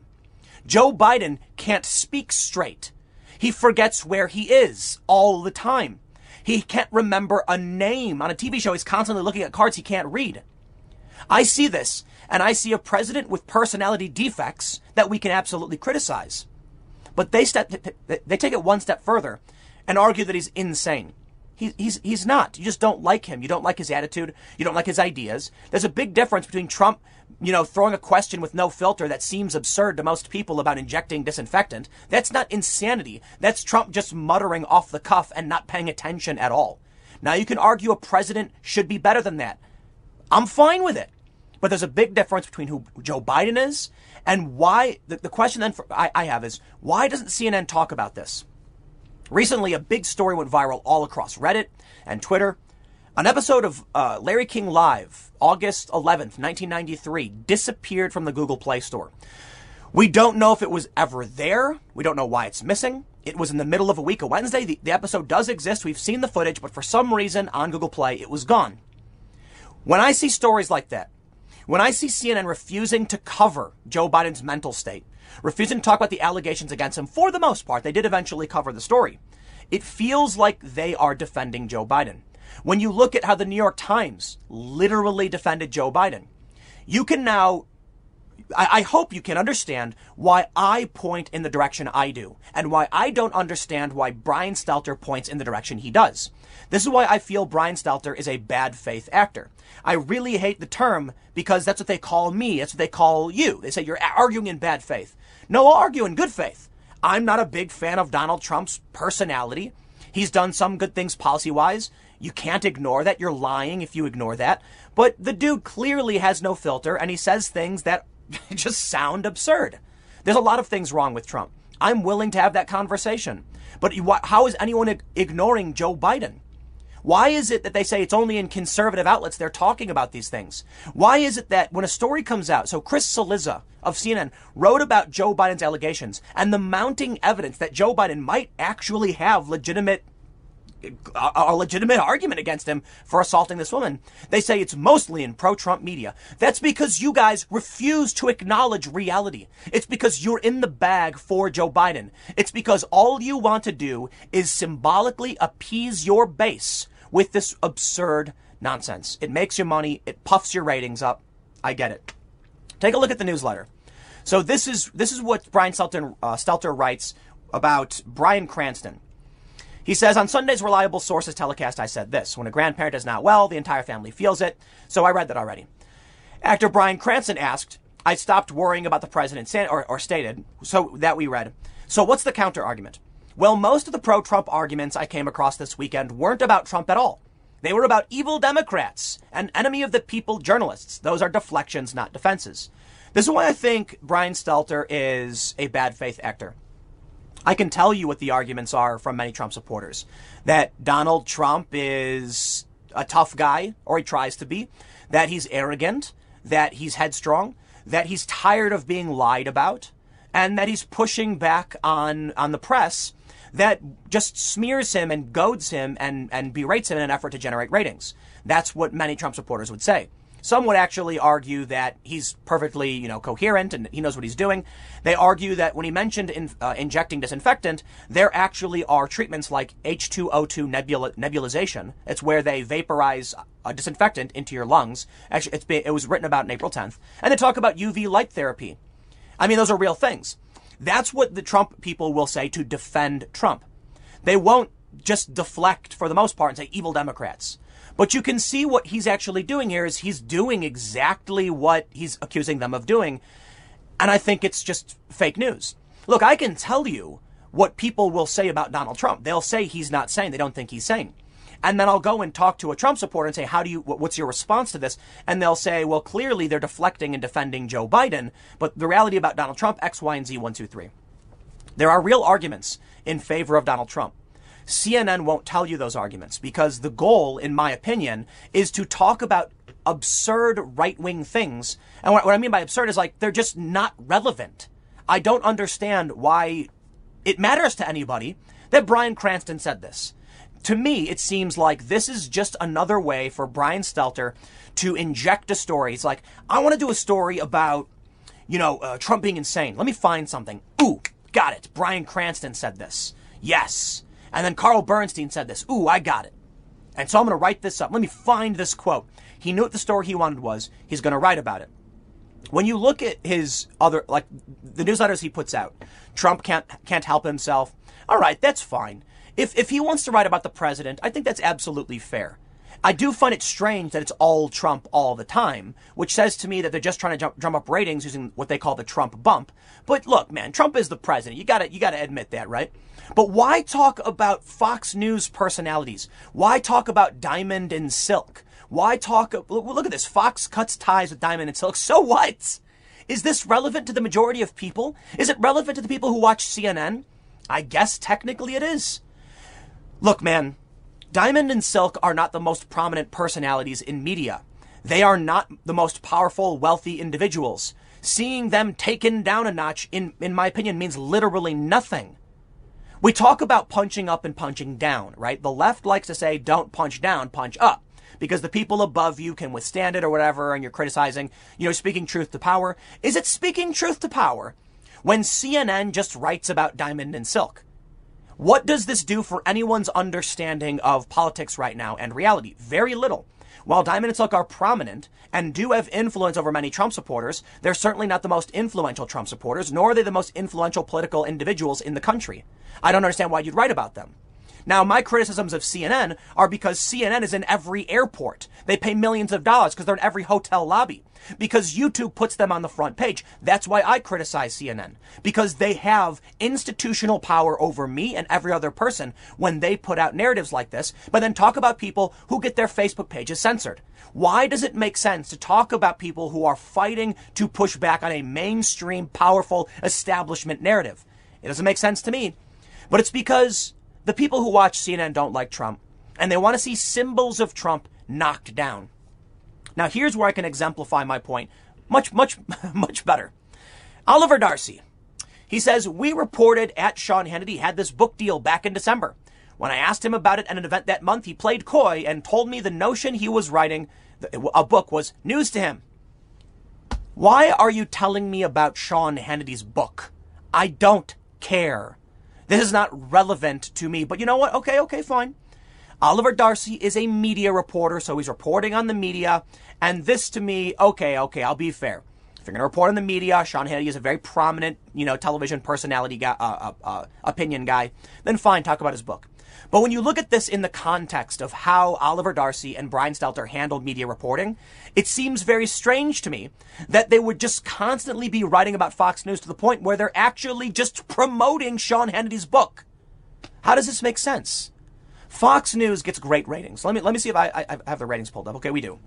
Joe Biden can't speak straight. He forgets where he is all the time. He can't remember a name. On a TV show, he's constantly looking at cards he can't read. I see this, and I see a president with personality defects that we can absolutely criticize. But they step, they take it one step further and argue that he's insane. He, he's, he's not. You just don't like him. You don't like his attitude. You don't like his ideas. There's a big difference between Trump, you know, throwing a question with no filter that seems absurd to most people about injecting disinfectant. That's not insanity. That's Trump just muttering off the cuff and not paying attention at all. Now you can argue a president should be better than that. I'm fine with it. But there's a big difference between who Joe Biden is and why. The, the question then for, I, I have is why doesn't CNN talk about this? Recently, a big story went viral all across Reddit and Twitter. An episode of uh, Larry King Live, August 11th, 1993, disappeared from the Google Play Store. We don't know if it was ever there. We don't know why it's missing. It was in the middle of a week, a Wednesday. The, the episode does exist. We've seen the footage, but for some reason on Google Play, it was gone. When I see stories like that, when I see CNN refusing to cover Joe Biden's mental state, refusing to talk about the allegations against him. For the most part, they did eventually cover the story. It feels like they are defending Joe Biden. When you look at how the New York Times literally defended Joe Biden, you can now I, hope you can understand why I point in the direction I do, and why I don't understand why Brian Stelter points in the direction he does. This is why I feel Brian Stelter is a bad faith actor. I really hate the term because that's what they call me. That's what they call you. They say you're arguing in bad faith. No, I'll argue in good faith. I'm not a big fan of Donald Trump's personality. He's done some good things policy wise. You can't ignore that. You're lying if you ignore that. But the dude clearly has no filter and he says things that just sound absurd. There's a lot of things wrong with Trump. I'm willing to have that conversation. But how is anyone ignoring Joe Biden? Why is it that they say it's only in conservative outlets they're talking about these things? Why is it that when a story comes out, so Chris Cillizza of CNN wrote about Joe Biden's allegations and the mounting evidence that Joe Biden might actually have legitimate a, legitimate argument against him for assaulting this woman. They say it's mostly in pro-Trump media. That's because you guys refuse to acknowledge reality. It's because you're in the bag for Joe Biden. It's because all you want to do is symbolically appease your base with this absurd nonsense. It makes your money, it puffs your ratings up. I get it. Take a look at the newsletter. So this is this is what Brian Stelter, uh, Stelter writes about Bryan Cranston. He says, on Sunday's reliable sources telecast, I said this. When a grandparent is not well, the entire family feels it. So I read that already. Actor Bryan Cranston asked, I stopped worrying about the president, or, or stated, so that we read. So what's the counter argument? Well, most of the pro Trump arguments I came across this weekend weren't about Trump at all. They were about evil Democrats and enemy of the people journalists. Those are deflections, not defenses. This is why I think Brian Stelter is a bad faith actor. I can tell you what the arguments are from many Trump supporters that Donald Trump is a tough guy, or he tries to be, that he's arrogant, that he's headstrong, that he's tired of being lied about, and that he's pushing back on, on the press that just smears him and goads him and, and berates him in an effort to generate ratings. That's what many Trump supporters would say. Some would actually argue that he's perfectly, you know, coherent and he knows what he's doing. They argue that when he mentioned in, uh, injecting disinfectant, there actually are treatments like H2O2 nebula- nebulization. It's where they vaporize a disinfectant into your lungs. Actually, been, it was written about in April 10th. And they talk about UV light therapy. I mean, those are real things. That's what the Trump people will say to defend Trump. They won't just deflect for the most part and say evil Democrats. But you can see what he's actually doing here is he's doing exactly what he's accusing them of doing. And I think it's just fake news. Look, I can tell you what people will say about Donald Trump. They'll say he's not sane. They don't think he's sane. And then I'll go and talk to a Trump supporter and say, how do you, what's your response to this? And they'll say, well, clearly they're deflecting and defending Joe Biden. But the reality about Donald Trump, X, Y, and Z, one, two, three. There are real arguments in favor of Donald Trump. CNN won't tell you those arguments because the goal, in my opinion, is to talk about absurd right wing things. And what, I mean by absurd is like they're just not relevant. I don't understand why it matters to anybody that Bryan Cranston said this. To me, it seems like this is just another way for Brian Stelter to inject a story. It's like, I want to do a story about, you know, uh, Trump being insane. Let me find something. Ooh, got it. Bryan Cranston said this. Yes. And then Carl Bernstein said this. Ooh, I got it. And so I'm going to write this up. Let me find this quote. He knew what the story he wanted was. He's going to write about it. When you look at his other, like the newsletters he puts out, Trump can't can't help himself. All right, that's fine. If if he wants to write about the president, I think that's absolutely fair. I do find it strange that it's all Trump all the time, which says to me that they're just trying to jump, drum up ratings using what they call the Trump bump. But look, man, Trump is the president. You gotta, you gotta admit that, right? But why talk about Fox News personalities? Why talk about Diamond and Silk? Why talk, look at this. Fox cuts ties with Diamond and Silk. So what? Is this relevant to the majority of people? Is it relevant to the people who watch CNN? I guess technically it is. Look, man, Diamond and Silk are not the most prominent personalities in media. They are not the most powerful, wealthy individuals. Seeing them taken down a notch, in, in my opinion, means literally nothing. We talk about punching up and punching down, right? The left likes to say, don't punch down, punch up. Because the people above you can withstand it or whatever, and you're criticizing, you know, speaking truth to power. Is it speaking truth to power when CNN just writes about Diamond and Silk? What does this do for anyone's understanding of politics right now and reality? Very little. While Diamond and Silk are prominent and do have influence over many Trump supporters, they're certainly not the most influential Trump supporters, nor are they the most influential political individuals in the country. I don't understand why you'd write about them. Now, my criticisms of CNN are because CNN is in every airport. They pay millions of dollars because they're in every hotel lobby. Because YouTube puts them on the front page. That's why I criticize CNN. Because they have institutional power over me and every other person when they put out narratives like this, but then talk about people who get their Facebook pages censored. Why does it make sense to talk about people who are fighting to push back on a mainstream, powerful establishment narrative? It doesn't make sense to me. But it's because the people who watch CNN don't like Trump, and they want to see symbols of Trump knocked down. Now, here's where I can exemplify my point much, much, much better. Oliver Darcy. He says, We reported at Sean Hannity had this book deal back in December. When I asked him about it at an event that month, he played coy and told me the notion he was writing a book was news to him. Why are you telling me about Sean Hannity's book? I don't care. This is not relevant to me. But you know what? Okay, okay, fine. Oliver Darcy is a media reporter, so he's reporting on the media. And this to me, okay, okay, I'll be fair. If you're going to report on the media, Sean Hannity is a very prominent, you know, television personality guy, uh, uh, uh, opinion guy. Then fine, talk about his book. But when you look at this in the context of how Oliver Darcy and Brian Stelter handled media reporting, it seems very strange to me that they would just constantly be writing about Fox News to the point where they're actually just promoting Sean Hannity's book. How does this make sense? Fox News gets great ratings. Let me let me see if I, I, I have the ratings pulled up. Okay, we do.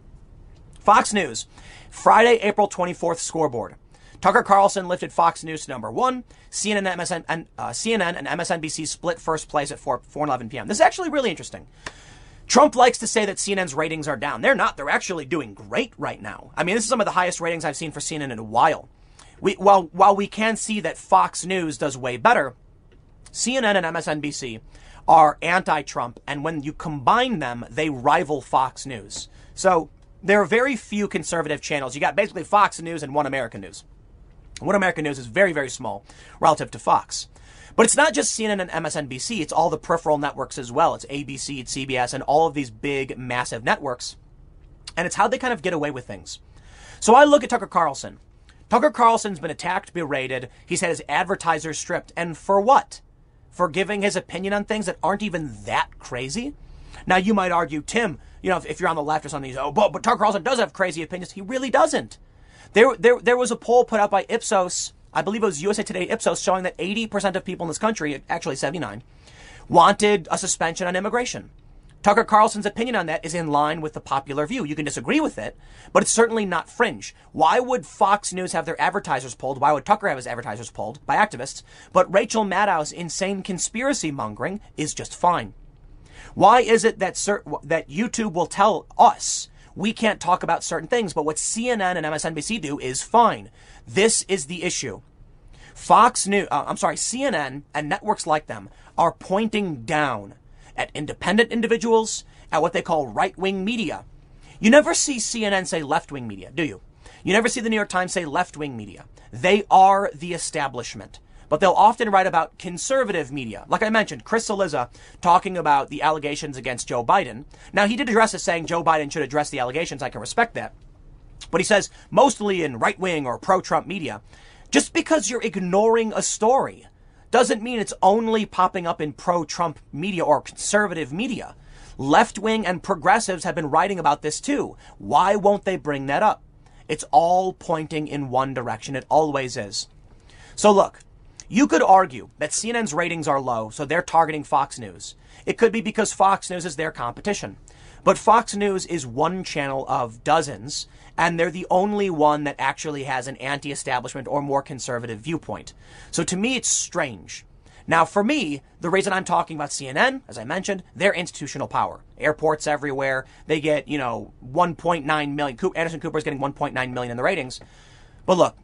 Fox News, Friday, April 24th scoreboard. Tucker Carlson lifted Fox News to number one. CNN, MSN, and, uh, CNN and MSNBC split first place at 4, 4 11 p.m. This is actually really interesting. Trump likes to say that CNN's ratings are down. They're not. They're actually doing great right now. I mean, this is some of the highest ratings I've seen for CNN in a while. We, while, while we can see that Fox News does way better, CNN and MSNBC are anti-Trump, and when you combine them, they rival Fox News. So there are very few conservative channels. You got basically Fox News and One American News. One American News is very, very small relative to Fox. But it's not just CNN and MSNBC, it's all the peripheral networks as well. It's ABC, it's CBS, and all of these big, massive networks. And it's how they kind of get away with things. So I look at Tucker Carlson. Tucker Carlson's been attacked, berated. He's had his advertisers stripped. And for what? For giving his opinion on things that aren't even that crazy? Now, you might argue, Tim, you know, if, if you're on the left or something, oh, but, but Tucker Carlson does have crazy opinions. He really doesn't. There, there, there was a poll put out by Ipsos, I believe it was USA Today Ipsos, showing that 80% of people in this country, actually 79, wanted a suspension on immigration. Tucker Carlson's opinion on that is in line with the popular view. You can disagree with it, but it's certainly not fringe. Why would Fox News have their advertisers pulled? Why would Tucker have his advertisers pulled by activists? But Rachel Maddow's insane conspiracy mongering is just fine. Why is it that cert- that YouTube will tell us we can't talk about certain things, but what CNN and MSNBC do is fine. This is the issue. Fox News, uh, I'm sorry, CNN and networks like them are pointing down at independent individuals, at what they call right wing media. You never see CNN say left wing media, do you? You never see the New York Times say left wing media. They are the establishment but they'll often write about conservative media. Like I mentioned, Chris Cillizza talking about the allegations against Joe Biden. Now, he did address it saying Joe Biden should address the allegations. I can respect that. But he says mostly in right wing or pro Trump media, just because you're ignoring a story doesn't mean it's only popping up in pro Trump media or conservative media. Left wing and progressives have been writing about this too. Why won't they bring that up? It's all pointing in one direction. It always is. So look, you could argue that CNN's ratings are low, so they're targeting Fox News. It could be because Fox News is their competition. But Fox News is one channel of dozens, and they're the only one that actually has an anti establishment or more conservative viewpoint. So to me, it's strange. Now, for me, the reason I'm talking about CNN, as I mentioned, their institutional power. Airports everywhere. They get, you know, 1.9 million. Anderson Cooper is getting 1.9 million in the ratings. But look,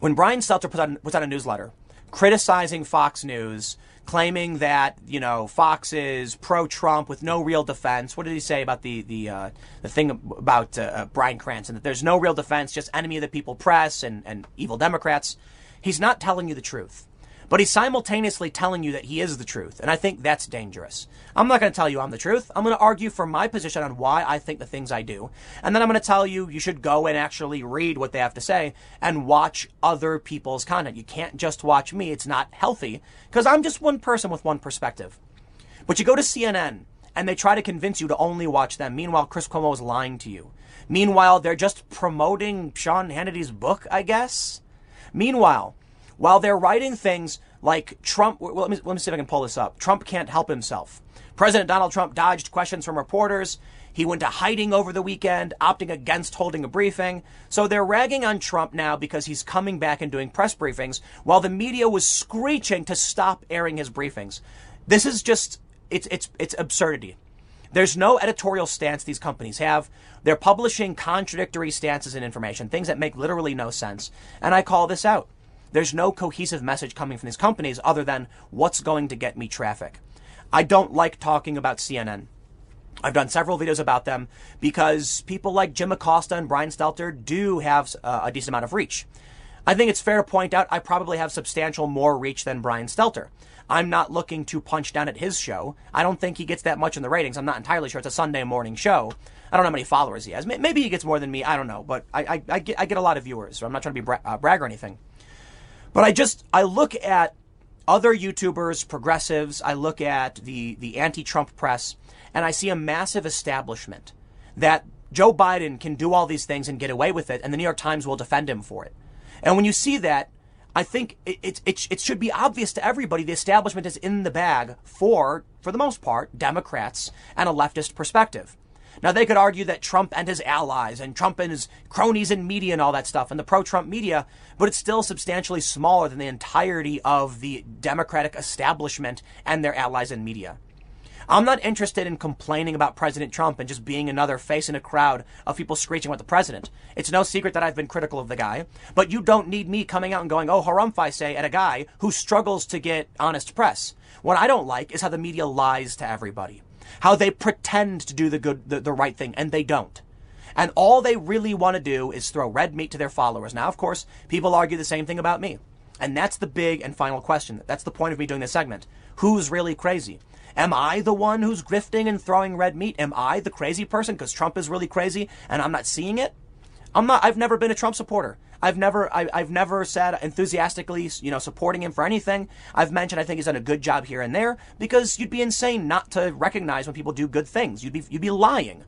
when Brian Stelter puts out, puts out a newsletter criticizing Fox News, claiming that you know Fox is pro-Trump with no real defense. What did he say about the the uh, the thing about uh, uh, Bryan Cranston that there's no real defense, just enemy of the people press and and evil Democrats? He's not telling you the truth but he's simultaneously telling you that he is the truth. And I think that's dangerous. I'm not going to tell you I'm the truth. I'm going to argue for my position on why I think the things I do. And then I'm going to tell you you should go and actually read what they have to say and watch other people's content. You can't just watch me. It's not healthy because I'm just one person with one perspective. But you go to CNN and they try to convince you to only watch them. Meanwhile, Chris Cuomo is lying to you. Meanwhile, they're just promoting Sean Hannity's book, I guess. Meanwhile, while they're writing things like Trump, well, let me, let me see if I can pull this up. Trump can't help himself. President Donald Trump dodged questions from reporters. He went to hiding over the weekend, opting against holding a briefing. So they're ragging on Trump now because he's coming back and doing press briefings while the media was screeching to stop airing his briefings. This is just, it's, it's, it's absurdity. There's no editorial stance these companies have. They're publishing contradictory stances and information, things that make literally no sense. And I call this out. There's no cohesive message coming from these companies other than what's going to get me traffic. I don't like talking about CNN. I've done several videos about them because people like Jim Acosta and Brian Stelter do have uh, a decent amount of reach. I think it's fair to point out I probably have substantial more reach than Brian Stelter. I'm not looking to punch down at his show. I don't think he gets that much in the ratings. I'm not entirely sure. It's a Sunday morning show. I don't know how many followers he has. Maybe he gets more than me. I don't know. But I, I, I, get, I get a lot of viewers. So I'm not trying to be bra- uh, brag or anything. But I just, I look at other YouTubers, progressives. I look at the, the anti-Trump press and I see a massive establishment that Joe Biden can do all these things and get away with it, and the New York Times will defend him for it. And when you see that, I think it, it, it, it, should be obvious to everybody the establishment is in the bag for, for the most part, Democrats and a leftist perspective. Now, they could argue that Trump and his allies and Trump and his cronies in media and all that stuff and the pro Trump media, but it's still substantially smaller than the entirety of the Democratic establishment and their allies in media. I'm not interested in complaining about President Trump and just being another face in a crowd of people screeching at the president. It's no secret that I've been critical of the guy, but you don't need me coming out and going, oh, harumph, say, at a guy who struggles to get honest press. What I don't like is how the media lies to everybody, how they pretend to do the good, the, the right thing, and they don't. And all they really want to do is throw red meat to their followers. Now, of course, people argue the same thing about me. And that's the big and final question. That's the point of me doing this segment. Who's really crazy? Am I the one who's grifting and throwing red meat? Am I the crazy person because Trump is really crazy and I'm not seeing it? I'm not. I've never been a Trump supporter. I've never. I, have never said enthusiastically, you know, supporting him for anything. I've mentioned I think he's done a good job here and there because you'd be insane not to recognize when people do good things. You'd be you'd be lying.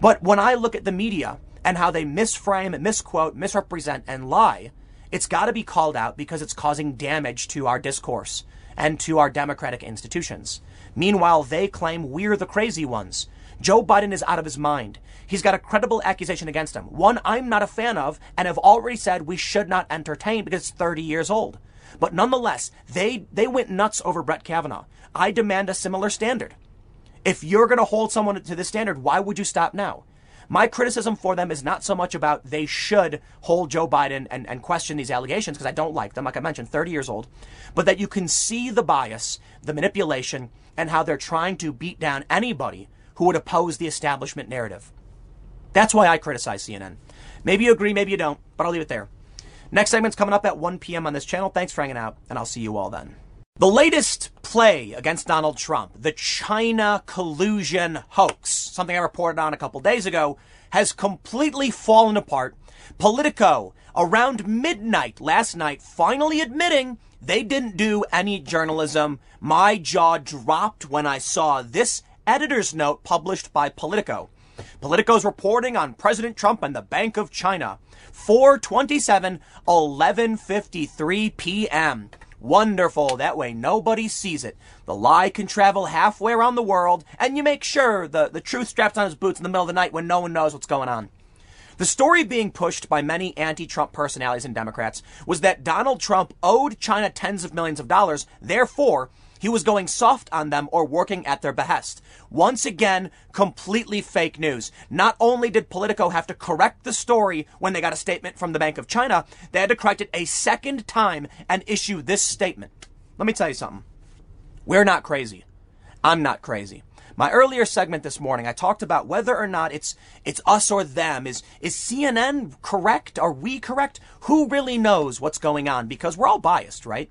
But when I look at the media and how they misframe, misquote, misrepresent, and lie, it's got to be called out because it's causing damage to our discourse and to our democratic institutions. Meanwhile, they claim we're the crazy ones. Joe Biden is out of his mind. He's got a credible accusation against him. One I'm not a fan of and have already said we should not entertain because it's 30 years old. But nonetheless, they, they went nuts over Brett Kavanaugh. I demand a similar standard. If you're going to hold someone to this standard, why would you stop now? My criticism for them is not so much about they should hold Joe Biden and, and question these allegations because I don't like them, like I mentioned, 30 years old, but that you can see the bias, the manipulation, and how they're trying to beat down anybody who would oppose the establishment narrative. That's why I criticize CNN. Maybe you agree, maybe you don't, but I'll leave it there. Next segment's coming up at 1 p.m. on this channel. Thanks for hanging out, and I'll see you all then. The latest play against Donald Trump, the China collusion hoax, something I reported on a couple days ago, has completely fallen apart. Politico, around midnight last night, finally admitting they didn't do any journalism. My jaw dropped when I saw this editor's note published by Politico. Politico's reporting on President Trump and the Bank of China. 427, 1153 p.m. Wonderful. That way nobody sees it. The lie can travel halfway around the world, and you make sure the, the truth straps on his boots in the middle of the night when no one knows what's going on. The story being pushed by many anti Trump personalities and Democrats was that Donald Trump owed China tens of millions of dollars. Therefore, he was going soft on them or working at their behest. Once again, completely fake news. Not only did Politico have to correct the story when they got a statement from the Bank of China, they had to correct it a second time and issue this statement. Let me tell you something. We're not crazy. I'm not crazy. My earlier segment this morning, I talked about whether or not it's it's us or them. Is is CNN correct? Are we correct? Who really knows what's going on? Because we're all biased, right?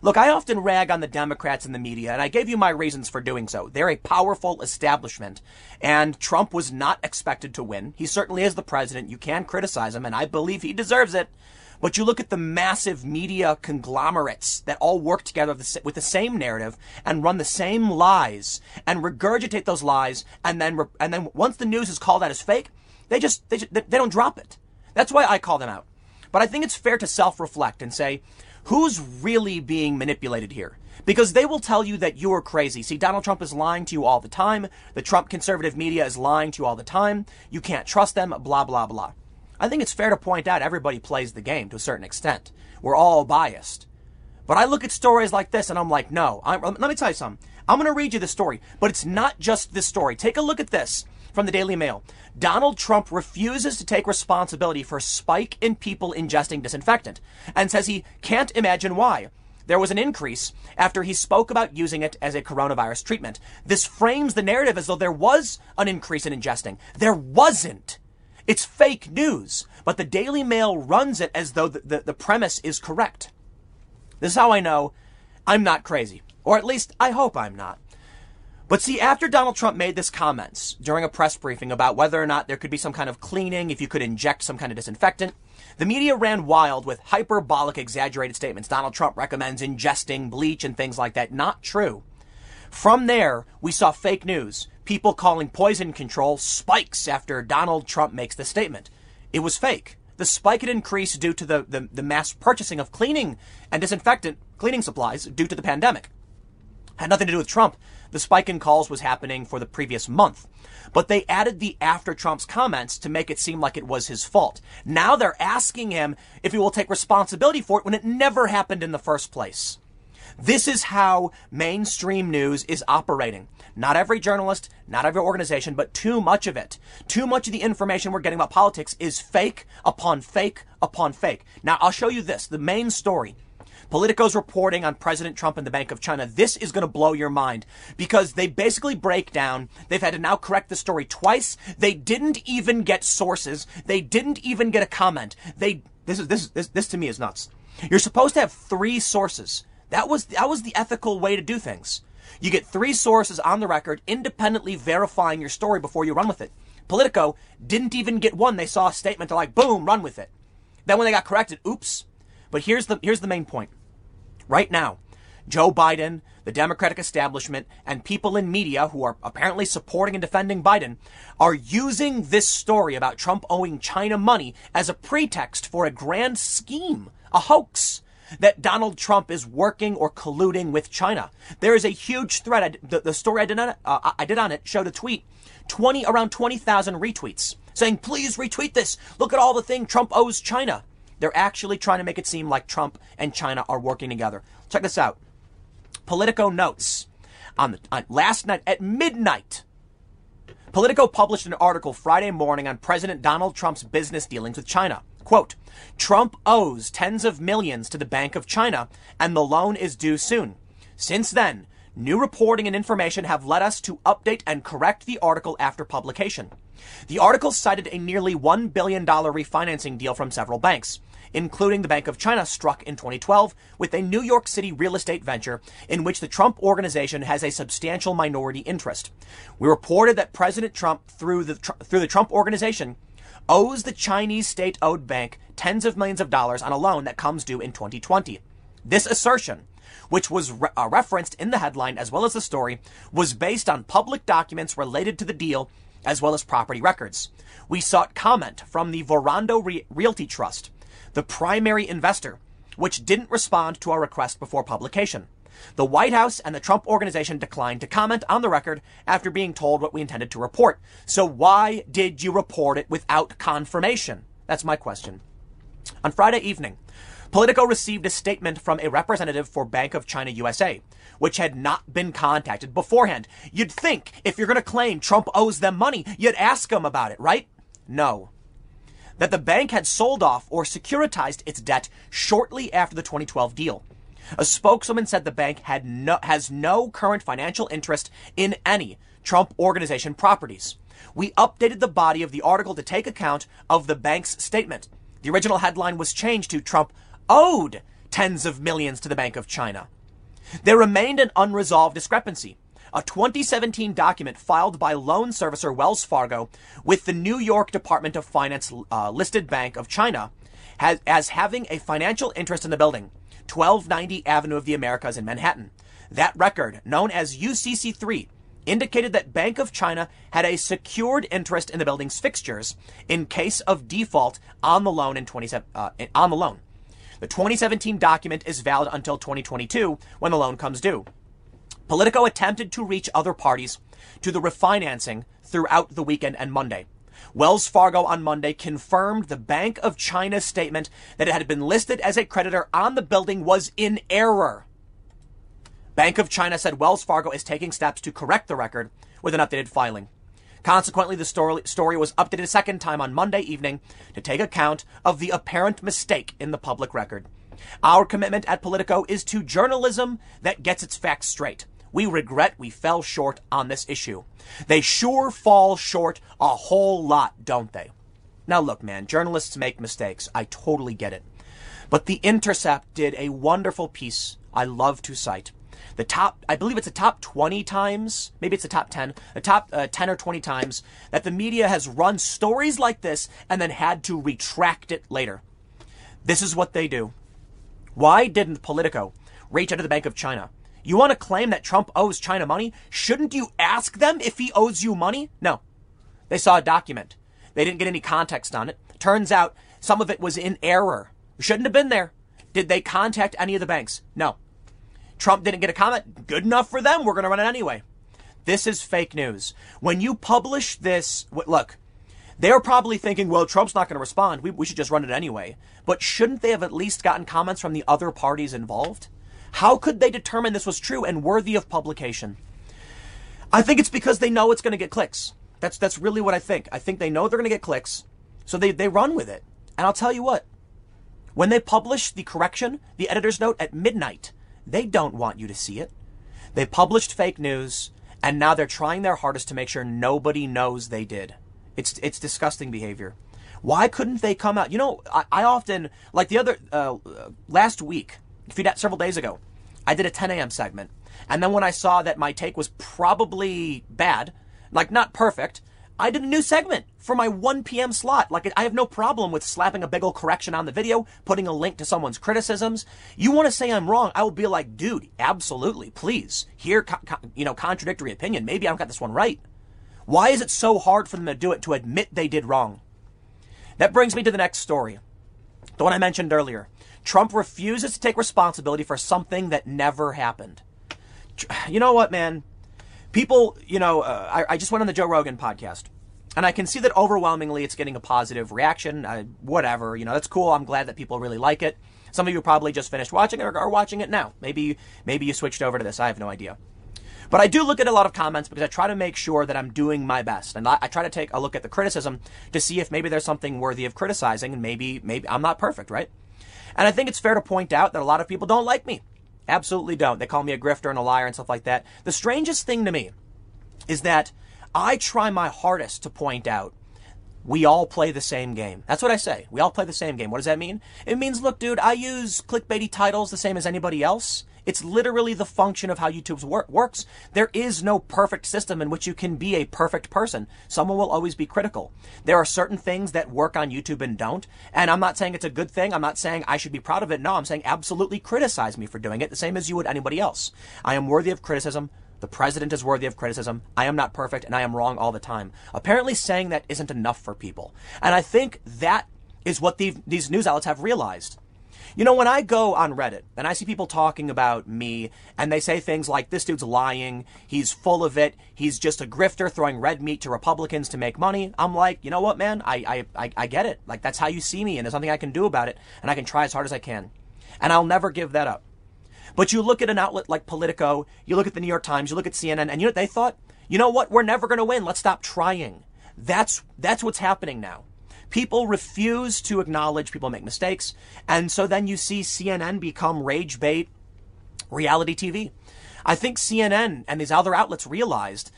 Look, I often rag on the Democrats and the media, and I gave you my reasons for doing so. They're a powerful establishment, and Trump was not expected to win. He certainly is the president. You can criticize him, and I believe he deserves it. But you look at the massive media conglomerates that all work together with the same narrative and run the same lies and regurgitate those lies, and then and then once the news is called out as fake, they just they, they don't drop it. That's why I call them out. But I think it's fair to self-reflect and say, who's really being manipulated here? Because they will tell you that you're crazy. See, Donald Trump is lying to you all the time. The Trump conservative media is lying to you all the time. You can't trust them, blah, blah, blah. I think it's fair to point out everybody plays the game to a certain extent. We're all biased. But I look at stories like this and I'm like, no. I'm, um, let me tell you something. I'm going to read you the story, but it's not just this story. Take a look at this from the Daily Mail. Donald Trump refuses to take responsibility for spike in people ingesting disinfectant and says he can't imagine why. There was an increase after he spoke about using it as a coronavirus treatment. This frames the narrative as though there was an increase in ingesting. There wasn't. It's fake news. but the Daily Mail runs it as though the, the, the premise is correct. This is how I know I'm not crazy. Or at least I hope I'm not. But see, after Donald Trump made this comments during a press briefing about whether or not there could be some kind of cleaning, if you could inject some kind of disinfectant, the media ran wild with hyperbolic, exaggerated statements. Donald Trump recommends ingesting bleach and things like that. Not true. From there, we saw fake news. People calling poison control spikes after Donald Trump makes the statement. It was fake. The spike had increased due to the, the, the mass purchasing of cleaning and disinfectant cleaning supplies due to the pandemic. Had nothing to do with Trump. The spike in calls was happening for the previous month. But they added the after Trump's comments to make it seem like it was his fault. Now they're asking him if he will take responsibility for it when it never happened in the first place. This is how mainstream news is operating. Not every journalist, not every organization, but too much of it. Too much of the information we're getting about politics is fake upon fake upon fake. Now, I'll show you this the main story Politico's reporting on President Trump and the Bank of China. This is going to blow your mind because they basically break down. They've had to now correct the story twice. They didn't even get sources. They didn't even get a comment. They this is this this this to me is nuts. You're supposed to have three sources. That was that was the ethical way to do things. You get three sources on the record independently verifying your story before you run with it. Politico didn't even get one. They saw a statement, they're like, boom, run with it. Then when they got corrected, oops. But here's the here's the main point. Right now, Joe Biden, the Democratic establishment, and people in media who are apparently supporting and defending Biden are using this story about Trump owing China money as a pretext for a grand scheme, a hoax that Donald Trump is working or colluding with China. There is a huge thread. The, the story I did on it, uh, I did on it showed a tweet, 20 around 20,000 retweets saying, "Please retweet this. Look at all the thing Trump owes China." They're actually trying to make it seem like Trump and China are working together. Check this out. Politico notes on the on last night at midnight. Politico published an article Friday morning on President Donald Trump's business dealings with China. Quote, Trump owes tens of millions to the Bank of China and the loan is due soon. Since then, new reporting and information have led us to update and correct the article after publication. The article cited a nearly $1 billion refinancing deal from several banks including the Bank of China, struck in 2012 with a New York City real estate venture in which the Trump organization has a substantial minority interest. We reported that President Trump, through the, through the Trump organization, owes the Chinese state owned bank tens of millions of dollars on a loan that comes due in 2020. This assertion, which was re- uh, referenced in the headline as well as the story, was based on public documents related to the deal as well as property records. We sought comment from the Vornado Re- Realty Trust, the primary investor, which didn't respond to our request before publication. The White House and the Trump organization declined to comment on the record after being told what we intended to report. So why did you report it without confirmation? That's my question. On Friday evening, Politico received a statement from a representative for Bank of China USA, which had not been contacted beforehand. You'd think if you're going to claim Trump owes them money, you'd ask them about it, right? No that the bank had sold off or securitized its debt shortly after the 2012 deal. A spokeswoman said the bank had no, has no current financial interest in any Trump organization properties. We updated the body of the article to take account of the bank's statement. The original headline was changed to Trump owed tens of millions to the Bank of China. There remained an unresolved discrepancy a 2017 document filed by loan servicer Wells Fargo with the New York Department of Finance uh, listed Bank of China has, as having a financial interest in the building, 1290 Avenue of the Americas in Manhattan. That record, known as UCC3, indicated that Bank of China had a secured interest in the building's fixtures in case of default on the loan in 27 uh, on the loan. The 2017 document is valid until 2022 when the loan comes due. Politico attempted to reach other parties to the refinancing throughout the weekend and Monday. Wells Fargo on Monday confirmed the Bank of China's statement that it had been listed as a creditor on the building was in error. Bank of China said Wells Fargo is taking steps to correct the record with an updated filing. Consequently, the story, was updated a second time on Monday evening to take account of the apparent mistake in the public record. Our commitment at Politico is to journalism that gets its facts straight. We regret we fell short on this issue. They sure fall short a whole lot, don't they? Now, look, man, journalists make mistakes. I totally get it. But The Intercept did a wonderful piece I love to cite. The top, I believe it's the top 20 times, maybe it's the top 10, the top uh, 10 or 20 times that the media has run stories like this and then had to retract it later. This is what they do. Why didn't Politico reach out to the Bank of China? You want to claim that Trump owes China money? Shouldn't you ask them if he owes you money? No. They saw a document. They didn't get any context on it. Turns out some of it was in error. Shouldn't have been there. Did they contact any of the banks? No. Trump didn't get a comment. Good enough for them. We're going to run it anyway. This is fake news. When you publish this, look, they're probably thinking, well, Trump's not going to respond. We, we should just run it anyway. But shouldn't they have at least gotten comments from the other parties involved? How could they determine this was true and worthy of publication? I think it's because they know it's going to get clicks. That's that's really what I think. I think they know they're going to get clicks, so they they run with it. And I'll tell you what, when they publish the correction, the editor's note at midnight, they don't want you to see it. They published fake news, and now they're trying their hardest to make sure nobody knows they did. It's it's disgusting behavior. Why couldn't they come out? You know, I, I often like the other uh, last week, several days ago, I did a 10 a.m. segment, and then when I saw that my take was probably bad, like not perfect, I did a new segment for my 1 p.m. slot. Like, I have no problem with slapping a big old correction on the video, putting a link to someone's criticisms. You want to say I'm wrong? I will be like, dude, absolutely, please. Here, co- co- you know, contradictory opinion. Maybe I don't got this one right. Why is it so hard for them to do it, to admit they did wrong? That brings me to the next story. The one I mentioned earlier. Trump refuses to take responsibility for something that never happened. You know what, man? people, you know, uh, I, I, just went on the Joe Rogan podcast. And I can see that overwhelmingly it's getting a positive reaction. Whatever, you know, that's cool. I'm glad that people really like it. Some of you probably just finished watching it or are watching it now. Maybe, maybe you switched over to this. I have no idea. But I do look at a lot of comments because I try to make sure that I'm doing my best. And I, I try to take a look at the criticism to see if maybe there's something worthy of criticizing and maybe, maybe I'm not perfect, right? And I think it's fair to point out that a lot of people don't like me. Absolutely don't. They call me a grifter and a liar and stuff like that. The strangest thing to me is that I try my hardest to point out we all play the same game. That's what I say. We all play the same game. What does that mean? It means, look, dude, I use clickbaity titles the same as anybody else. It's literally the function of how YouTube wor- works. There is no perfect system in which you can be a perfect person. Someone will always be critical. There are certain things that work on YouTube and don't. And I'm not saying it's a good thing. I'm not saying I should be proud of it. No, I'm saying absolutely criticize me for doing it the same as you would anybody else. I am worthy of criticism. The president is worthy of criticism. I am not perfect and I am wrong all the time. Apparently saying that isn't enough for people. And I think that is what the, these news outlets have realized. You know, when I go on Reddit and I see people talking about me and they say things like, this dude's lying, he's full of it, he's just a grifter throwing red meat to Republicans to make money, I'm like, you know what, man? I, I, I, I get it. Like, that's how you see me and there's nothing I can do about it and I can try as hard as I can. And I'll never give that up. But you look at an outlet like Politico, you look at the New York Times, you look at CNN, and you know they thought? You know what? We're never going to win. Let's stop trying. That's, that's what's happening now. People refuse to acknowledge people make mistakes. And so then you see CNN become rage bait reality TV. I think CNN and these other outlets realized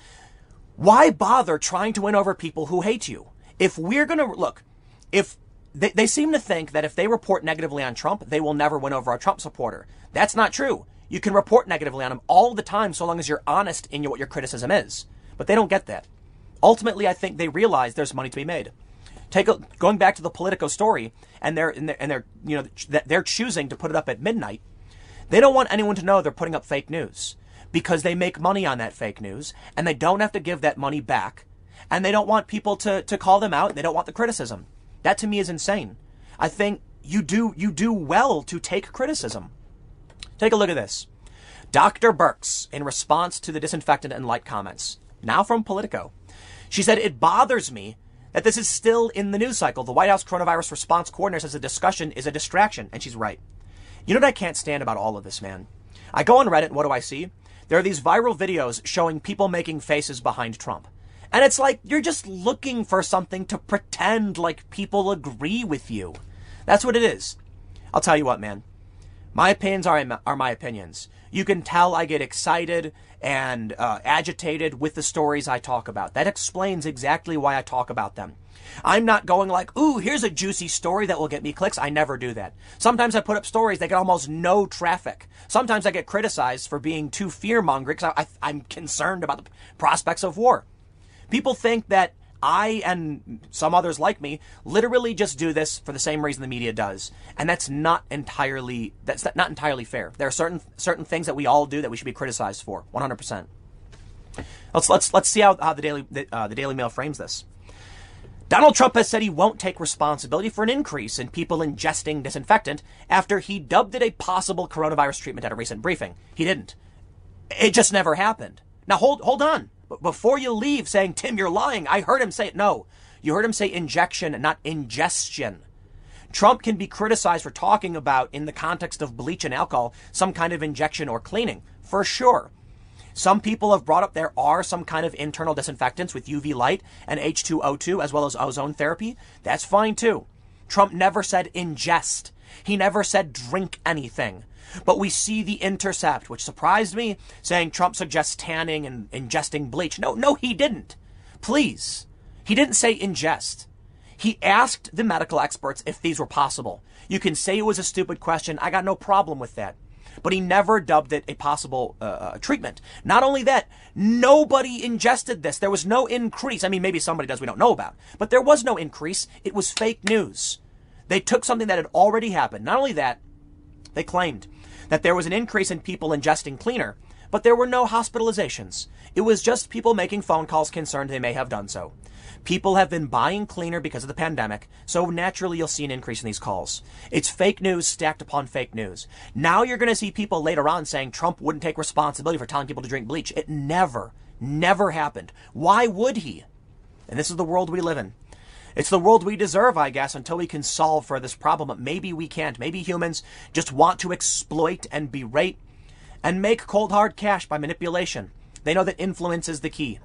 why bother trying to win over people who hate you? If we're going to look, if they, they seem to think that if they report negatively on Trump, they will never win over a Trump supporter. That's not true. You can report negatively on him all the time so long as you're honest in what your criticism is. But they don't get that. Ultimately, I think they realize there's money to be made. Take a, going back to the Politico story, and they're, and they're, and they're you know they're choosing to put it up at midnight. They don't want anyone to know they're putting up fake news because they make money on that fake news, and they don't have to give that money back, and they don't want people to to call them out. And they don't want the criticism. That to me is insane. I think you do you do well to take criticism. Take a look at this. Dr. Birx, in response to the disinfectant and light comments, now from Politico, she said, It bothers me that this is still in the news cycle. The White House coronavirus response coordinator says the discussion is a distraction, and she's right. You know what I can't stand about all of this, man? I go on Reddit, and what do I see? There are these viral videos showing people making faces behind Trump. And it's like you're just looking for something to pretend like people agree with you. That's what it is. I'll tell you what, man. My opinions are, are my opinions. You can tell I get excited and uh, agitated with the stories I talk about. That explains exactly why I talk about them. I'm not going like, ooh, here's a juicy story that will get me clicks. I never do that. Sometimes I put up stories that get almost no traffic. Sometimes I get criticized for being too fear mongering because I, I, I'm concerned about the prospects of war. People think that I and some others like me literally just do this for the same reason the media does, and that's not entirely that's not entirely fair. There are certain certain things that we all do that we should be criticized for, 100. percent Let's let's let's see how, how the daily the, uh, the Daily Mail frames this. Donald Trump has said he won't take responsibility for an increase in people ingesting disinfectant after he dubbed it a possible coronavirus treatment at a recent briefing. He didn't. It just never happened. Now hold hold on. But before you leave saying, Tim, you're lying, I heard him say it. No, you heard him say injection, not ingestion. Trump can be criticized for talking about, in the context of bleach and alcohol, some kind of injection or cleaning, for sure. Some people have brought up there are some kind of internal disinfectants with UV light and H2O2 as well as ozone therapy. That's fine too. Trump never said ingest. He never said drink anything. But we see the intercept, which surprised me, saying Trump suggests tanning and ingesting bleach. No, no, he didn't. Please. He didn't say ingest. He asked the medical experts if these were possible. You can say it was a stupid question. I got no problem with that. But he never dubbed it a possible uh, uh treatment. Not only that, nobody ingested this. There was no increase. I mean, maybe somebody does we don't know about. But there was no increase. It was fake news. They took something that had already happened. Not only that, they claimed that there was an increase in people ingesting cleaner, but there were no hospitalizations. It was just people making phone calls concerned they may have done so. People have been buying cleaner because of the pandemic, so naturally you'll see an increase in these calls. It's fake news stacked upon fake news. Now you're going to see people later on saying Trump wouldn't take responsibility for telling people to drink bleach. It never, never happened. Why would he? And this is the world we live in. It's the world we deserve, I guess, until we can solve for this problem. Maybe we can't. Maybe humans just want to exploit and berate and make cold hard cash by manipulation. They know that influence is the key.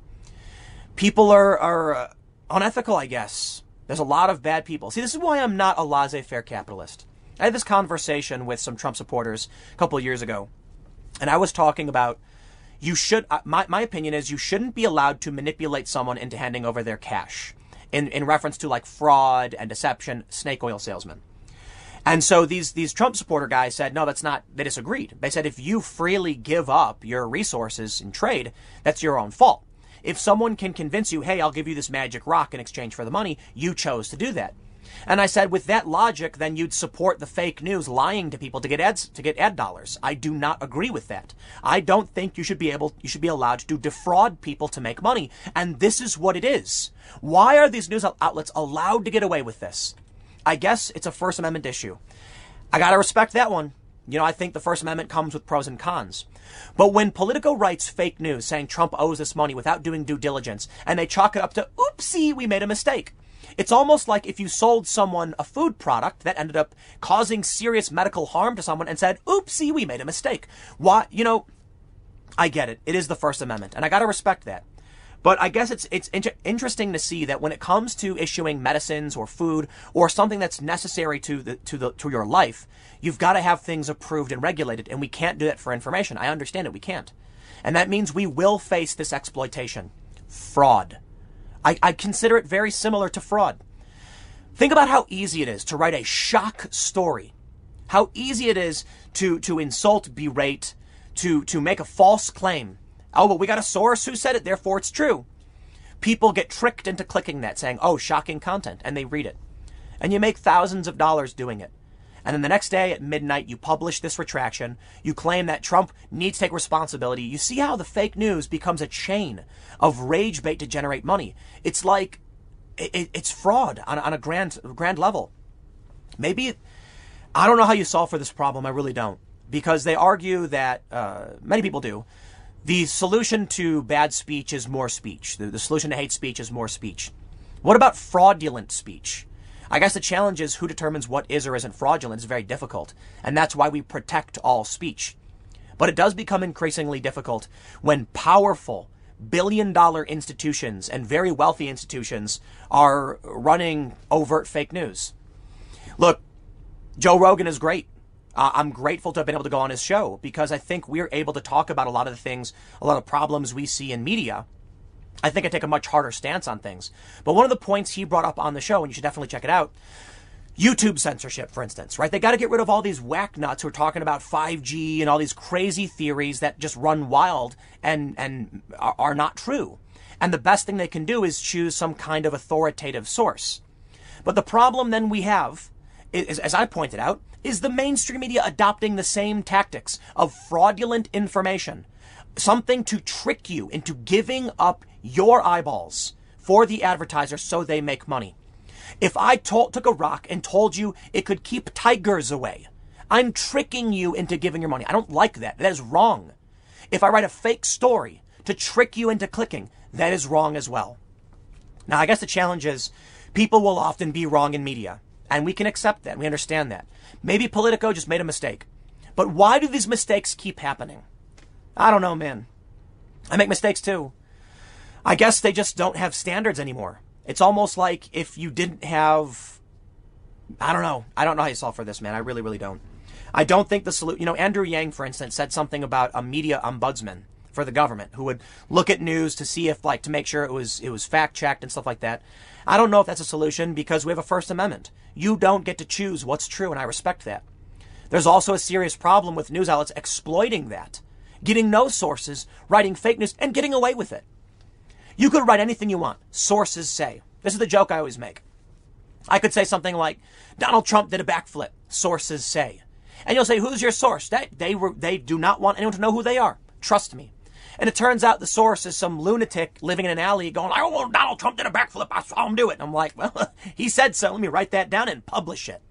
People are, are uh, unethical, I guess. There's a lot of bad people. See, this is why I'm not a laissez faire capitalist. I had this conversation with some Trump supporters a couple of years ago, and I was talking about you should, uh, my, my opinion is you shouldn't be allowed to manipulate someone into handing over their cash in, in reference to like fraud and deception, snake oil salesmen. And so these these Trump supporter guys said, no, that's not. They disagreed. They said if you freely give up your resources in trade, that's your own fault. If someone can convince you, hey, I'll give you this magic rock in exchange for the money, you chose to do that. And I said, with that logic, then you'd support the fake news lying to people to get ads, to get ad dollars. I do not agree with that. I don't think you should be able, you should be allowed to defraud people to make money. And this is what it is. Why are these news outlets allowed to get away with this? I guess it's a First Amendment issue. I gotta respect that one. You know, I think the First Amendment comes with pros and cons. But when Politico writes fake news saying Trump owes this money without doing due diligence, and they chalk it up to, oopsie, we made a mistake. It's almost like if you sold someone a food product that ended up causing serious medical harm to someone and said, oopsie, we made a mistake. Why, you know, I get it. It is the First Amendment, and I gotta respect that. But I guess it's it's inter- interesting to see that when it comes to issuing medicines or food or something that's necessary to the to the to your life, you've got to have things approved and regulated, and we can't do that for information. I understand it, we can't, and that means we will face this exploitation, fraud. I, I consider it very similar to fraud. Think about how easy it is to write a shock story. How easy it is to to insult, berate, to to make a false claim Oh, but we got a source who said it, therefore it's true. People get tricked into clicking that, saying, oh, shocking content, and they read it. And you make thousands of dollars doing it. And then the next day at midnight, you publish this retraction. You claim that Trump needs to take responsibility. You see how the fake news becomes a chain of rage bait to generate money. It's like, it, it's fraud on, on a grand, grand level. Maybe, I don't know how you solve for this problem. I really don't. Because they argue that, uh, many people do, the solution to bad speech is more speech. The, the solution to hate speech is more speech. What about fraudulent speech? I guess the challenge is who determines what is or isn't fraudulent is very difficult, and that's why we protect all speech. But it does become increasingly difficult when powerful billion dollar institutions and very wealthy institutions are running overt fake news. Look, Joe Rogan is great. I'm grateful to have been able to go on his show because I think we're able to talk about a lot of the things, a lot of problems we see in media. I think I take a much harder stance on things. But one of the points he brought up on the show, and you should definitely check it out, YouTube censorship, for instance, right? They got to get rid of all these whack nuts who are talking about 5G and all these crazy theories that just run wild and, and are not true. And the best thing they can do is choose some kind of authoritative source. But the problem then we have, is, as I pointed out, is the mainstream media adopting the same tactics of fraudulent information, something to trick you into giving up your eyeballs for the advertiser so they make money. If I told, took a rock and told you it could keep tigers away, I'm tricking you into giving your money. I don't like that. That is wrong. If I write a fake story to trick you into clicking, that is wrong as well. Now, I guess the challenge is people will often be wrong in media, and we can accept that. We understand that. Maybe Politico just made a mistake. But why do these mistakes keep happening? I don't know, man. I make mistakes too. I guess they just don't have standards anymore. It's almost like if you didn't have, I don't know. I don't know how you solve for this, man. I really, really don't. I don't think the solution, you know, Andrew Yang, for instance, said something about a media ombudsman for the government who would look at news to see if, like, to make sure it was, it was fact checked and stuff like that. I don't know if that's a solution because we have a First Amendment. You don't get to choose what's true, and I respect that. There's also a serious problem with news outlets exploiting that, getting no sources, writing fake news, and getting away with it. You could write anything you want. Sources say. This is the joke I always make. I could say something like, Donald Trump did a backflip. Sources say. And you'll say, who's your source? They, they, were, they do not want anyone to know who they are. Trust me. And it turns out the source is some lunatic living in an alley going, oh, Donald Trump did a backflip. I saw him do it. And I'm like, well, he said so. Let me write that down and publish it.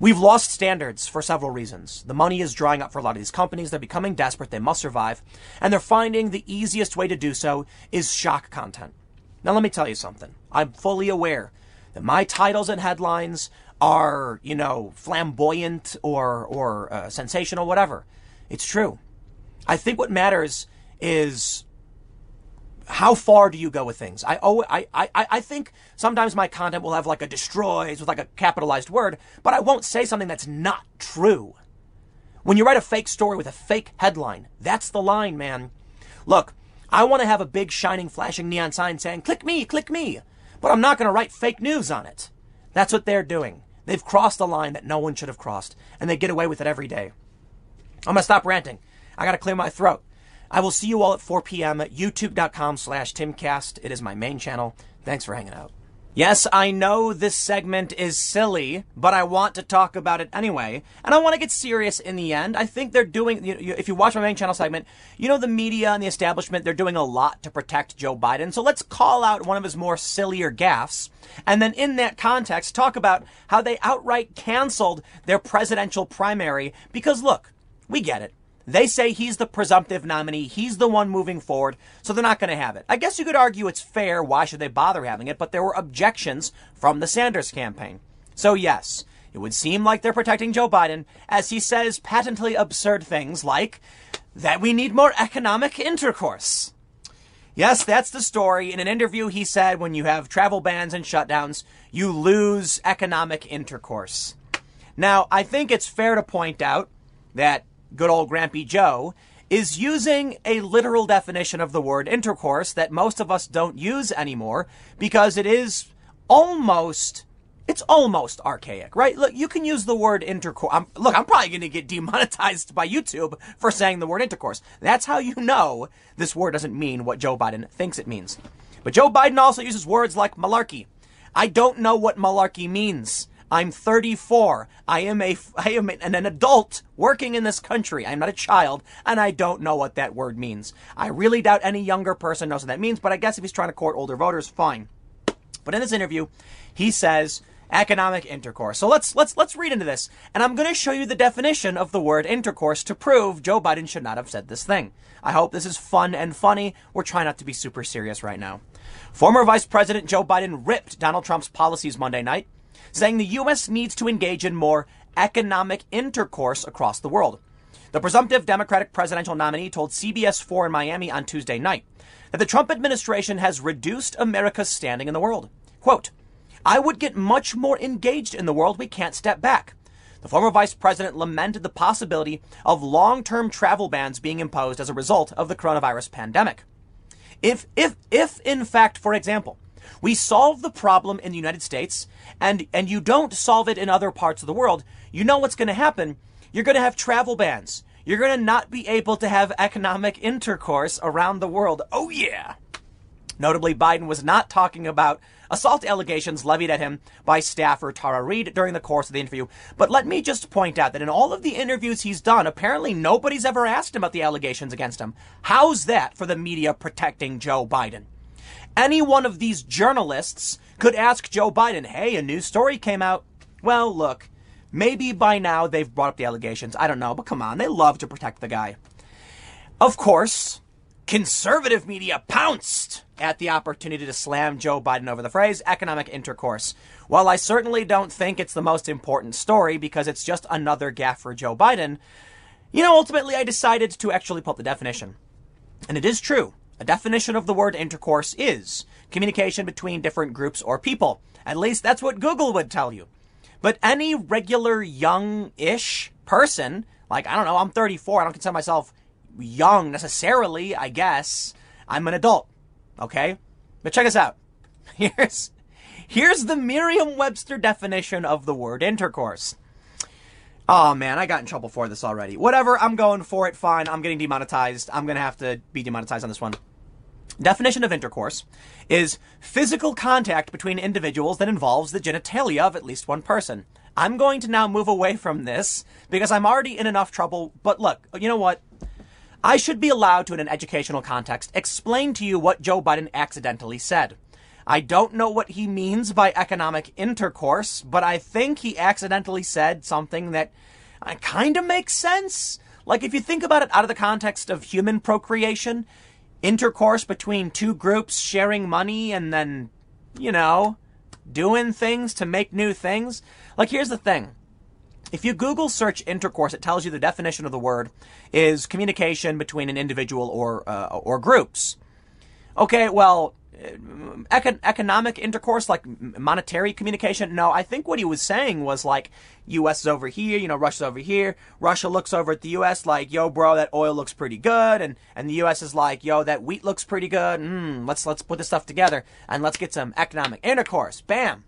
We've lost standards for several reasons. The money is drying up for a lot of these companies. They're becoming desperate. They must survive. And they're finding the easiest way to do so is shock content. Now, let me tell you something. I'm fully aware that my titles and headlines are, you know, flamboyant or, or uh, sensational, whatever. It's true. I think what matters is how far do you go with things? I, oh, I, I, I think sometimes my content will have like a destroys with like a capitalized word, but I won't say something that's not true. When you write a fake story with a fake headline, that's the line, man. Look, I want to have a big shining flashing neon sign saying, click me, click me, but I'm not going to write fake news on it. That's what they're doing. They've crossed a line that no one should have crossed, and they get away with it every day. I'm going to stop ranting. I got to clear my throat. I will see you all at 4 p.m. at youtube.com slash timcast. It is my main channel. Thanks for hanging out. Yes, I know this segment is silly, but I want to talk about it anyway. And I want to get serious in the end. I think they're doing, if you watch my main channel segment, you know, the media and the establishment, they're doing a lot to protect Joe Biden. So let's call out one of his more sillier gaffes. And then in that context, talk about how they outright canceled their presidential primary. Because look, we get it. They say he's the presumptive nominee. He's the one moving forward, so they're not going to have it. I guess you could argue it's fair. Why should they bother having it? But there were objections from the Sanders campaign. So yes, it would seem like they're protecting Joe Biden as he says patently absurd things like that we need more economic intercourse. Yes, that's the story. In an interview, he said when you have travel bans and shutdowns, you lose economic intercourse. Now, I think it's fair to point out that good old Grampy Joe, is using a literal definition of the word intercourse that most of us don't use anymore because it is almost it's almost archaic, right? Look, you can use the word intercourse. I'm, look, I'm probably going to get demonetized by YouTube for saying the word intercourse. That's how you know this word doesn't mean what Joe Biden thinks it means. But Joe Biden also uses words like malarkey. I don't know what malarkey means. I'm 34. I am a I am an, adult working in this country. I'm not a child, and I don't know what that word means. I really doubt any younger person knows what that means, but I guess if he's trying to court older voters, fine. But in this interview, he says economic intercourse. So let's let's let's read into this, and I'm going to show you the definition of the word intercourse to prove Joe Biden should not have said this thing. I hope this is fun and funny. We're trying not to be super serious right now. Former Vice President Joe Biden ripped Donald Trump's policies Monday night saying the U.S. needs to engage in more economic intercourse across the world. The presumptive Democratic presidential nominee told CBS 4 in Miami on Tuesday night that the Trump administration has reduced America's standing in the world. Quote, I would get much more engaged in the world. We can't step back. The former vice president lamented the possibility of long-term travel bans being imposed as a result of the coronavirus pandemic. If, if, if in fact, for example, we solve the problem in the United States and, and you don't solve it in other parts of the world, you know what's going to happen. You're going to have travel bans. You're going to not be able to have economic intercourse around the world. Oh yeah. Notably, Biden was not talking about assault allegations levied at him by staffer Tara Reade during the course of the interview. But let me just point out that in all of the interviews he's done, apparently nobody's ever asked him about the allegations against him. How's that for the media protecting Joe Biden? Any one of these journalists could ask Joe Biden, hey, a new story came out. Well, look, maybe by now they've brought up the allegations. I don't know, but come on, they love to protect the guy. Of course, conservative media pounced at the opportunity to slam Joe Biden over the phrase economic intercourse. While I certainly don't think it's the most important story because it's just another gaffe for Joe Biden, you know, ultimately I decided to actually pull up the definition. And it is true. A definition of the word intercourse is communication between different groups or people. At least that's what Google would tell you. But any regular young-ish person, like, I don't know, I'm 34, I don't consider myself young necessarily, I guess. I'm an adult. Okay? But check us out. Here's here's the Merriam-Webster definition of the word intercourse. Oh man, I got in trouble for this already. Whatever, I'm going for it. Fine, I'm getting demonetized. I'm gonna have to be demonetized on this one. Definition of intercourse is physical contact between individuals that involves the genitalia of at least one person. I'm going to now move away from this because I'm already in enough trouble. But look, you know what? I should be allowed to, in an educational context, explain to you what Joe Biden accidentally said. I don't know what he means by economic intercourse, but I think he accidentally said something that uh, kind of makes sense. Like, if you think about it out of the context of human procreation, intercourse between two groups sharing money and then, you know, doing things to make new things. Like, here's the thing if you Google search intercourse, it tells you the definition of the word is communication between an individual or uh, or groups. Okay, well, econ- economic intercourse, like monetary communication. No, I think what he was saying was like, U.S. is over here, you know, Russia's over here. Russia looks over at the U.S. like, yo, bro, that oil looks pretty good, and and the U.S. is like, yo, that wheat looks pretty good. Mm, let's let's put this stuff together and let's get some economic intercourse. Bam.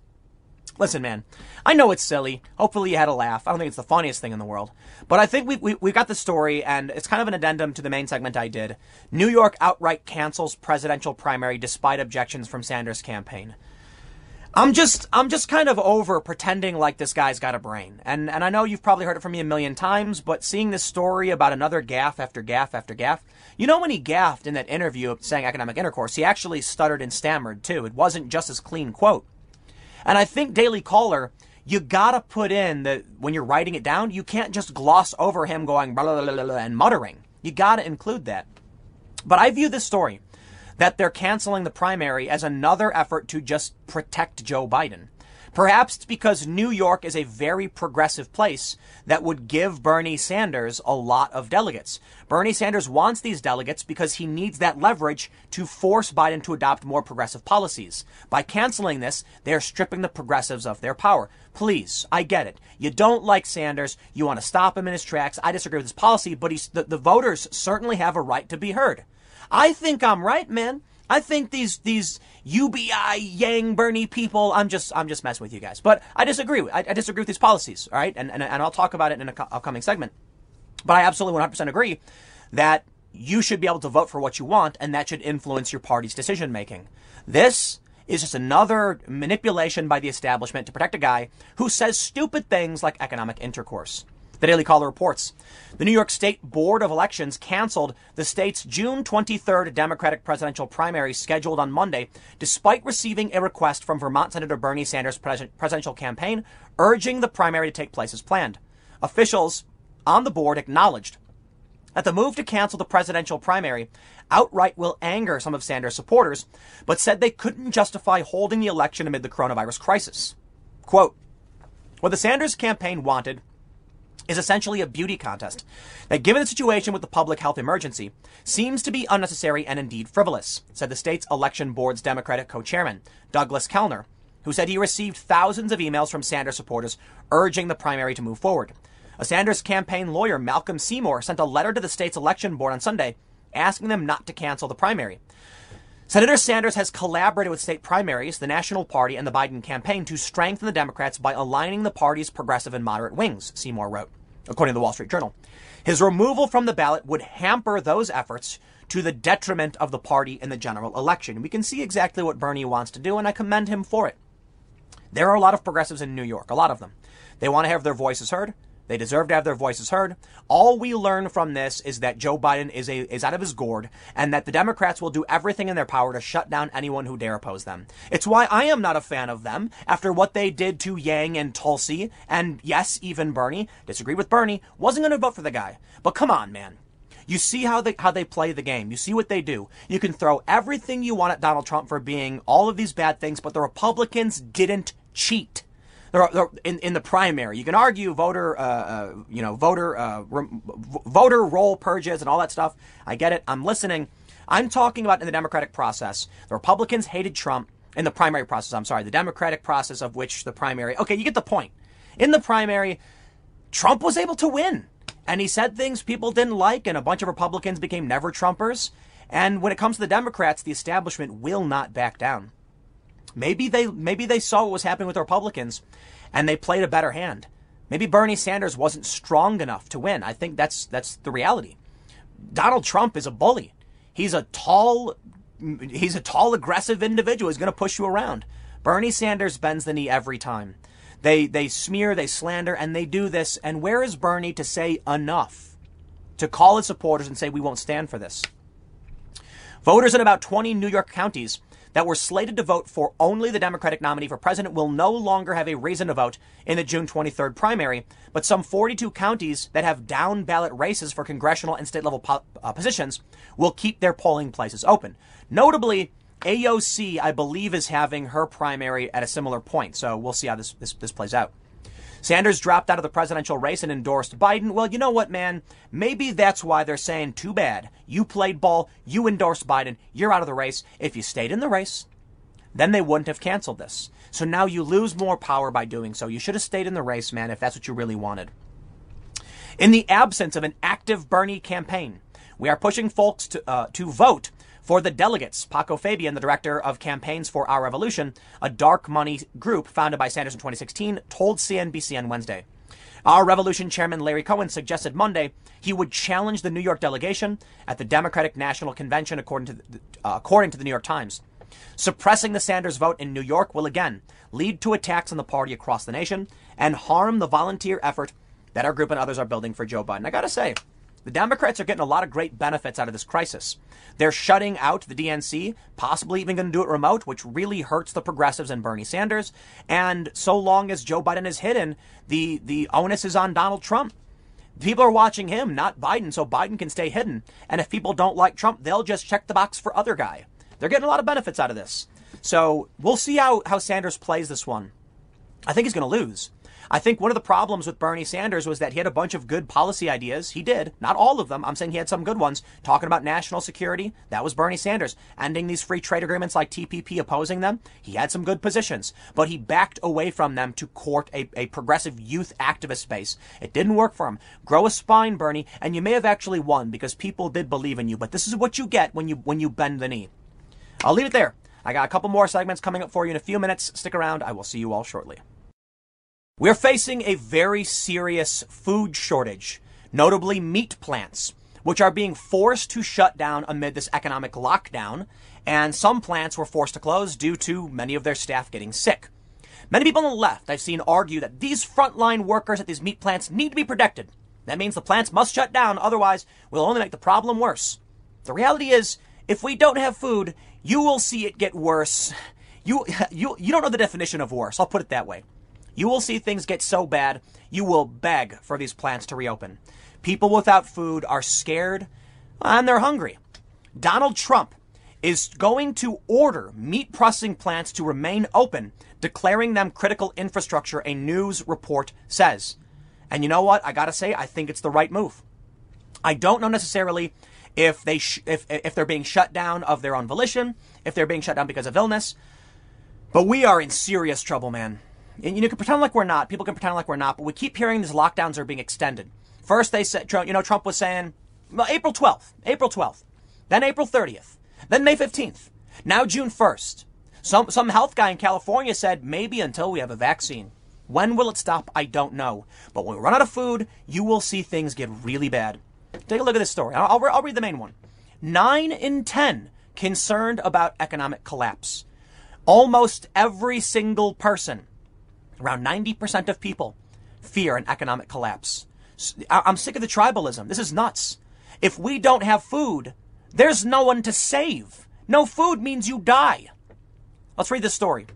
Listen, man, I know it's silly. Hopefully you had a laugh. I don't think it's the funniest thing in the world. But I think we, we, we got the story, and it's kind of an addendum to the main segment I did. New York outright cancels presidential primary despite objections from Sanders' campaign. I'm just I'm just kind of over pretending like this guy's got a brain. And and I know you've probably heard it from me a million times, but seeing this story about another gaff after gaff after gaff, you know when he gaffed in that interview saying economic intercourse, he actually stuttered and stammered too. It wasn't just his clean quote. And I think Daily Caller, you gotta put in that when you're writing it down, you can't just gloss over him going blah, blah, blah, blah, and muttering. You gotta include that. But I view this story that they're canceling the primary as another effort to just protect Joe Biden. Perhaps it's because New York is a very progressive place that would give Bernie Sanders a lot of delegates. Bernie Sanders wants these delegates because he needs that leverage to force Biden to adopt more progressive policies. By canceling this, they're stripping the progressives of their power. Please, I get it. You don't like Sanders. You want to stop him in his tracks. I disagree with his policy, but the, the voters certainly have a right to be heard. I think I'm right, man. I think these these UBI Yang Bernie people. I'm just I'm just messing with you guys, but I disagree. I, I disagree with these policies. All right, and and, and I'll talk about it in an upcoming segment. But I absolutely 100% agree that you should be able to vote for what you want, and that should influence your party's decision making. This is just another manipulation by the establishment to protect a guy who says stupid things like economic intercourse. The Daily Caller reports the New York State Board of Elections canceled the state's June 23rd Democratic presidential primary scheduled on Monday, despite receiving a request from Vermont Senator Bernie Sanders' presidential campaign urging the primary to take place as planned. Officials on the board acknowledged that the move to cancel the presidential primary outright will anger some of Sanders' supporters, but said they couldn't justify holding the election amid the coronavirus crisis. Quote, what the Sanders campaign wanted is essentially a beauty contest that, given the situation with the public health emergency, seems to be unnecessary and indeed frivolous, said the state's election board's Democratic co chairman, Douglas Kellner, who said he received thousands of emails from Sanders supporters urging the primary to move forward. A Sanders campaign lawyer, Malcolm Seymour, sent a letter to the state's election board on Sunday asking them not to cancel the primary. Senator Sanders has collaborated with state primaries, the National Party, and the Biden campaign to strengthen the Democrats by aligning the party's progressive and moderate wings, Seymour wrote, according to the Wall Street Journal. His removal from the ballot would hamper those efforts to the detriment of the party in the general election. We can see exactly what Bernie wants to do, and I commend him for it. There are a lot of progressives in New York, a lot of them. They want to have their voices heard. They deserve to have their voices heard. All we learn from this is that Joe Biden is a, is out of his gourd and that the Democrats will do everything in their power to shut down anyone who dare oppose them. It's why I am not a fan of them after what they did to Yang and Tulsi and yes, even Bernie. Disagreed with Bernie. Wasn't going to vote for the guy. But come on, man. You see how they how they play the game. You see what they do. You can throw everything you want at Donald Trump for being all of these bad things, but the Republicans didn't cheat. They're, they're in, in the primary. You can argue voter, uh, uh, you know, voter, uh, re- voter roll purges and all that stuff. I get it. I'm listening. I'm talking about in the Democratic process. The Republicans hated Trump in the primary process. I'm sorry, the Democratic process of which the primary. Okay, you get the point. In the primary, Trump was able to win, and he said things people didn't like, and a bunch of Republicans became never Trumpers. And when it comes to the Democrats, the establishment will not back down. Maybe they maybe they saw what was happening with the Republicans and they played a better hand. Maybe Bernie Sanders wasn't strong enough to win. I think that's that's the reality. Donald Trump is a bully. He's a tall he's a tall aggressive individual. He's going to push you around. Bernie Sanders bends the knee every time. They they smear, they slander and they do this and where is Bernie to say enough? To call his supporters and say we won't stand for this. Voters in about 20 New York counties that were slated to vote for only the Democratic nominee for president will no longer have a reason to vote in the June 23rd primary, but some 42 counties that have down ballot races for congressional and state level po- uh, positions will keep their polling places open. Notably, AOC, I believe, is having her primary at a similar point, so we'll see how this, this, this plays out. Sanders dropped out of the presidential race and endorsed Biden. Well, you know what, man? Maybe that's why they're saying, too bad. You played ball. You endorsed Biden. You're out of the race. If you stayed in the race, then they wouldn't have canceled this. So now you lose more power by doing so. You should have stayed in the race, man, if that's what you really wanted. In the absence of an active Bernie campaign, we are pushing folks to, uh, to vote for the delegates, Paco Fabian, the director of campaigns for Our Revolution, a dark money group founded by Sanders in 2016, told CNBC on Wednesday. Our Revolution chairman Larry Cohen suggested Monday he would challenge the New York delegation at the Democratic National Convention, according to the, uh, according to the New York Times. Suppressing the Sanders vote in New York will again lead to attacks on the party across the nation and harm the volunteer effort that our group and others are building for Joe Biden. I gotta say, the Democrats are getting a lot of great benefits out of this crisis. They're shutting out the DNC, possibly even going to do it remote, which really hurts the progressives and Bernie Sanders. And so long as Joe Biden is hidden, the, the onus is on Donald Trump. People are watching him, not Biden, so Biden can stay hidden. And if people don't like Trump, they'll just check the box for other guy. They're getting a lot of benefits out of this. So we'll see how, how Sanders plays this one. I think he's going to lose. I think one of the problems with Bernie Sanders was that he had a bunch of good policy ideas. He did. Not all of them. I'm saying he had some good ones. Talking about national security, that was Bernie Sanders. Ending these free trade agreements like TPP, opposing them, he had some good positions. But he backed away from them to court a, a progressive youth activist base. It didn't work for him. Grow a spine, Bernie, and you may have actually won because people did believe in you. But this is what you get when you when you bend the knee. I'll leave it there. I got a couple more segments coming up for you in a few minutes. Stick around. I will see you all shortly. We're facing a very serious food shortage, notably meat plants, which are being forced to shut down amid this economic lockdown, and some plants were forced to close due to many of their staff getting sick. Many people on the left I've seen argue that these frontline workers at these meat plants need to be protected. That means the plants must shut down, otherwise, we'll only make the problem worse. The reality is, if we don't have food, you will see it get worse. You, you, you don't know the definition of worse. I'll put it that way. You will see things get so bad, you will beg for these plants to reopen. People without food are scared and they're hungry. Donald Trump is going to order meat processing plants to remain open, declaring them critical infrastructure, a news report says. And you know what? I gotta say, I think it's the right move. I don't know necessarily if they sh- if if they're being shut down of their own volition, if they're being shut down because of illness. But we are in serious trouble, man. And you can pretend like we're not. People can pretend like we're not, but we keep hearing these lockdowns are being extended. First, they said, you know, Trump was saying, well, April 12th, April 12th, then April 30th, then May 15th, now June 1st. Some, some health guy in California said maybe until we have a vaccine. When will it stop? I don't know. But when we run out of food, you will see things get really bad. Take a look at this story. I'll, I'll, I'll read the main one. Nine in 10 concerned about economic collapse. Almost every single person, around 90% of people, fear an economic collapse. I'm sick of the tribalism. This is nuts. If we don't have food, there's no one to save. No food means you die. Let's read this story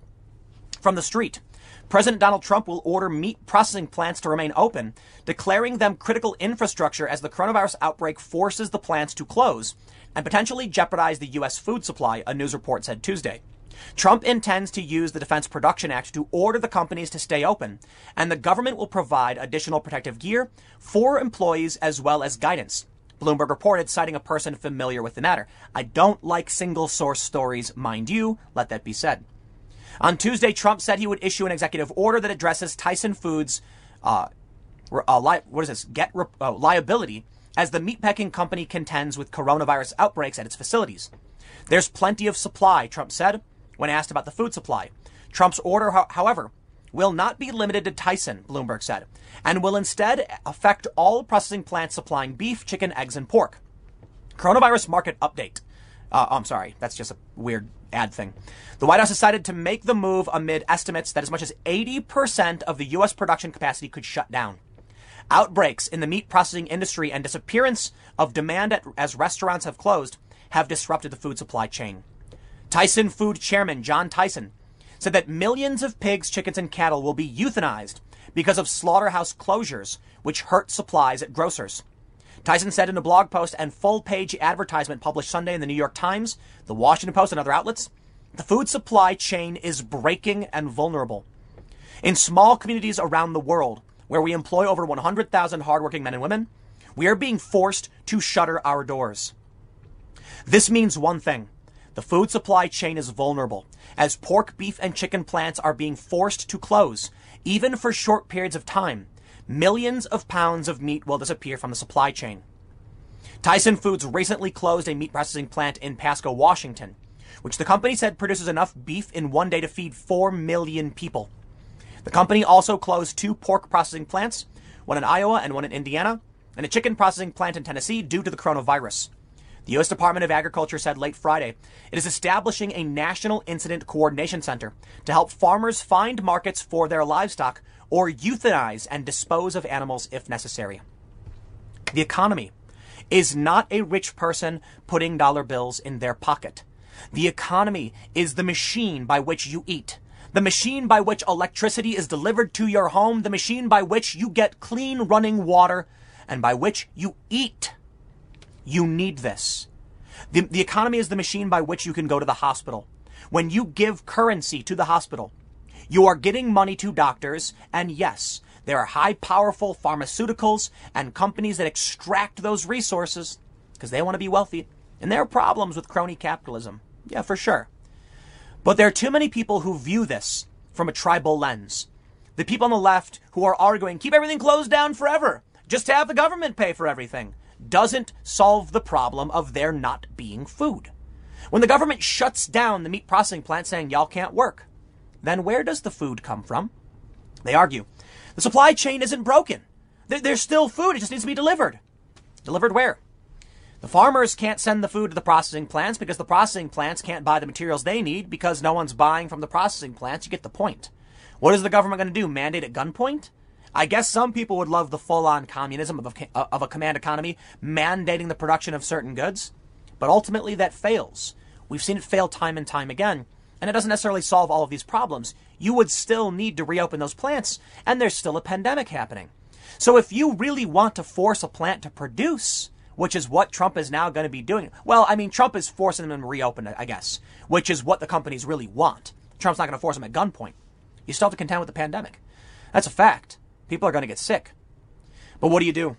from the street. President Donald Trump will order meat processing plants to remain open, declaring them critical infrastructure as the coronavirus outbreak forces the plants to close and potentially jeopardize the U.S. food supply, a news report said Tuesday. Trump intends to use the Defense Production Act to order the companies to stay open, and the government will provide additional protective gear for employees as well as guidance. Bloomberg reported, citing a person familiar with the matter. I don't like single source stories, mind you, let that be said. On Tuesday, Trump said he would issue an executive order that addresses Tyson Foods' uh, uh, li- what is this? Get uh, liability as the meatpacking company contends with coronavirus outbreaks at its facilities. There's plenty of supply, Trump said when asked about the food supply. Trump's order, however, will not be limited to Tyson, Bloomberg said, and will instead affect all processing plants supplying beef, chicken, eggs, and pork. Coronavirus market update. Uh, oh, I'm sorry, that's just a weird ad thing. The White House decided to make the move amid estimates that as much as 80% of the U.S. production capacity could shut down. Outbreaks in the meat processing industry and disappearance of demand at, as restaurants have closed have disrupted the food supply chain. Tyson Food Chairman John Tyson said that millions of pigs, chickens, and cattle will be euthanized because of slaughterhouse closures, which hurt supplies at grocers. Tyson said in a blog post and full page advertisement published Sunday in the New York Times, the Washington Post, and other outlets, the food supply chain is breaking and vulnerable. In small communities around the world, where we employ over 100,000 hardworking men and women, we are being forced to shutter our doors. This means one thing. The food supply chain is vulnerable as pork, beef, and chicken plants are being forced to close, even for short periods of time millions of pounds of meat will disappear from the supply chain. Tyson Foods recently closed a meat processing plant in Pasco, Washington, which the company said produces enough beef in one day to feed 4 million people. The company also closed two pork processing plants, one in Iowa and one in Indiana, and a chicken processing plant in Tennessee due to the coronavirus. The U.S. Department of Agriculture said late Friday it is establishing a national incident coordination center to help farmers find markets for their livestock or euthanize and dispose of animals if necessary. The economy is not a rich person putting dollar bills in their pocket. The economy is the machine by which you eat, the machine by which electricity is delivered to your home, the machine by which you get clean running water, and by which you eat. You need this. The, the economy is the machine by which you can go to the hospital. When you give currency to the hospital, you are getting money to doctors, and yes, there are high powerful pharmaceuticals and companies that extract those resources because they want to be wealthy. And there are problems with crony capitalism. Yeah, for sure. But there are too many people who view this from a tribal lens. The people on the left who are arguing, keep everything closed down forever. Just have the government pay for everything. Doesn't solve the problem of there not being food. When the government shuts down the meat processing plant saying y'all can't work, then where does the food come from? They argue the supply chain isn't broken. There's still food, it just needs to be delivered. Delivered where? The farmers can't send the food to the processing plants because the processing plants can't buy the materials they need because no one's buying from the processing plants. You get the point. What is the government going to do? Mandate at gunpoint? I guess some people would love the full on communism of a, uh, of a command economy mandating the production of certain goods, but ultimately that fails. We've seen it fail time and time again and it doesn't necessarily solve all of these problems. You would still need to reopen those plants, and there's still a pandemic happening. So if you really want to force a plant to produce, which is what Trump is now going to be doing, well, I mean, Trump is forcing them to reopen, I guess, which is what the companies really want. Trump's not going to force them at gunpoint. You still have to contend with the pandemic. That's a fact. People are going to get sick. But what do you do?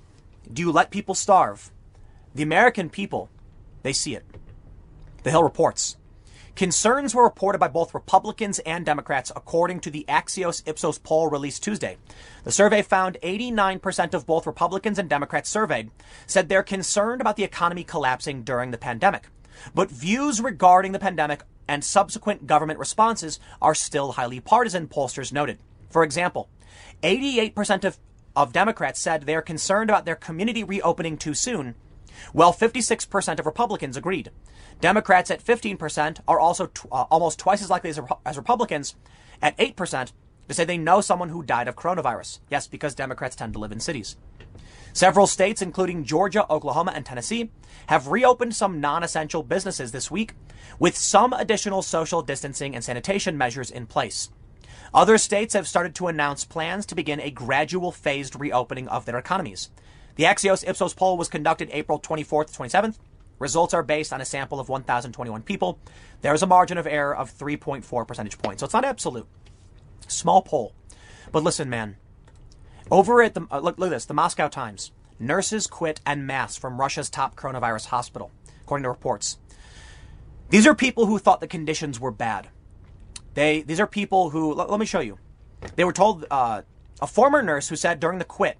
Do you let people starve? The American people, they see it. The Hill reports Concerns were reported by both Republicans and Democrats, according to the Axios Ipsos poll released Tuesday. The survey found 89% of both Republicans and Democrats surveyed said they're concerned about the economy collapsing during the pandemic. But views regarding the pandemic and subsequent government responses are still highly partisan, pollsters noted. For example, 88% of, of Democrats said they're concerned about their community reopening too soon, while 56% of Republicans agreed. Democrats at 15% are also t- uh, almost twice as likely as, as Republicans at 8% to say they know someone who died of coronavirus. Yes, because Democrats tend to live in cities. Several states, including Georgia, Oklahoma, and Tennessee, have reopened some non essential businesses this week, with some additional social distancing and sanitation measures in place. Other states have started to announce plans to begin a gradual phased reopening of their economies. The Axios Ipsos poll was conducted April 24th to 27th. Results are based on a sample of 1,021 people. There's a margin of error of 3.4 percentage points, so it's not absolute. Small poll. But listen, man. Over at the, uh, look, look at this, the Moscow Times. Nurses quit en masse from Russia's top coronavirus hospital, according to reports. These are people who thought the conditions were bad. They, these are people who, let, let me show you. They were told, uh, a former nurse who said during the quit,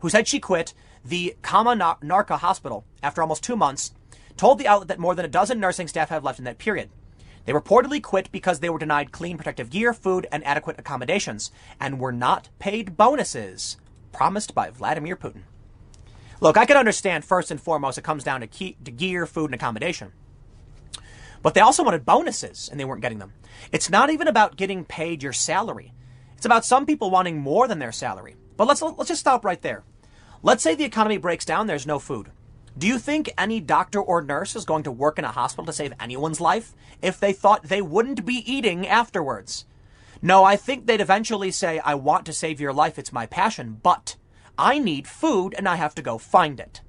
who said she quit the Kommunarka hospital after almost two months, told the outlet that more than a dozen nursing staff have left in that period. They reportedly quit because they were denied clean protective gear, food, and adequate accommodations, and were not paid bonuses promised by Vladimir Putin. Look, I can understand first and foremost it comes down to, key, to gear, food, and accommodation. But they also wanted bonuses, and they weren't getting them. It's not even about getting paid your salary. It's about some people wanting more than their salary. But let's let's just stop right there. Let's say the economy breaks down, there's no food. Do you think any doctor or nurse is going to work in a hospital to save anyone's life if they thought they wouldn't be eating afterwards? No, I think they'd eventually say, I want to save your life, it's my passion, but I need food and I have to go find it.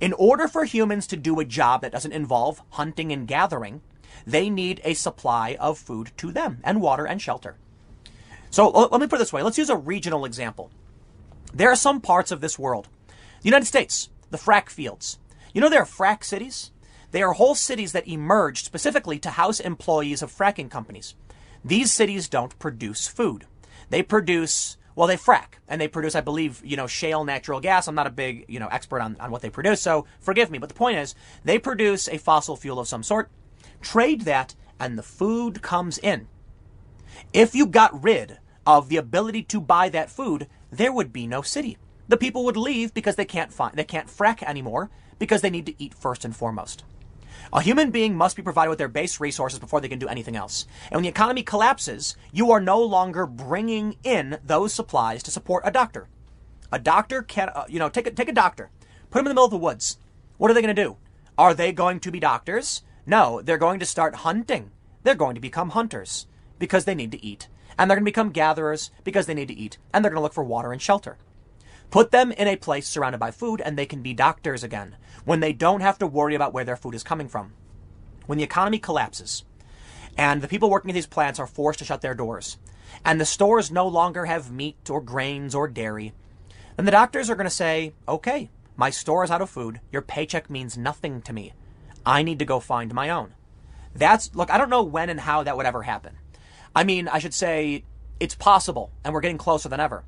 In order for humans to do a job that doesn't involve hunting and gathering, they need a supply of food to them and water and shelter. So let me put it this way. Let's use a regional example. There are some parts of this world, the United States, the frack fields. You know, there are frack cities? They are whole cities that emerged specifically to house employees of fracking companies. These cities don't produce food. They produce, well, they frack and they produce, I believe, you know, shale natural gas. I'm not a big, you know, expert on, on what they produce, so forgive me. But the point is, they produce a fossil fuel of some sort, trade that, and the food comes in. If you got rid of the ability to buy that food, there would be no city the people would leave because they can't find they can't frack anymore because they need to eat first and foremost. A human being must be provided with their base resources before they can do anything else. And when the economy collapses, you are no longer bringing in those supplies to support a doctor. A doctor can, uh, you know, take a, take a doctor, put him in the middle of the woods. What are they going to do? Are they going to be doctors? No, they're going to start hunting. They're going to become hunters because they need to eat. And they're going to become gatherers because they need to eat. And they're going to look for water and shelter. Put them in a place surrounded by food and they can be doctors again when they don't have to worry about where their food is coming from. When the economy collapses and the people working at these plants are forced to shut their doors and the stores no longer have meat or grains or dairy, then the doctors are going to say, okay, my store is out of food. Your paycheck means nothing to me. I need to go find my own. That's, look, I don't know when and how that would ever happen. I mean, I should say it's possible and we're getting closer than ever.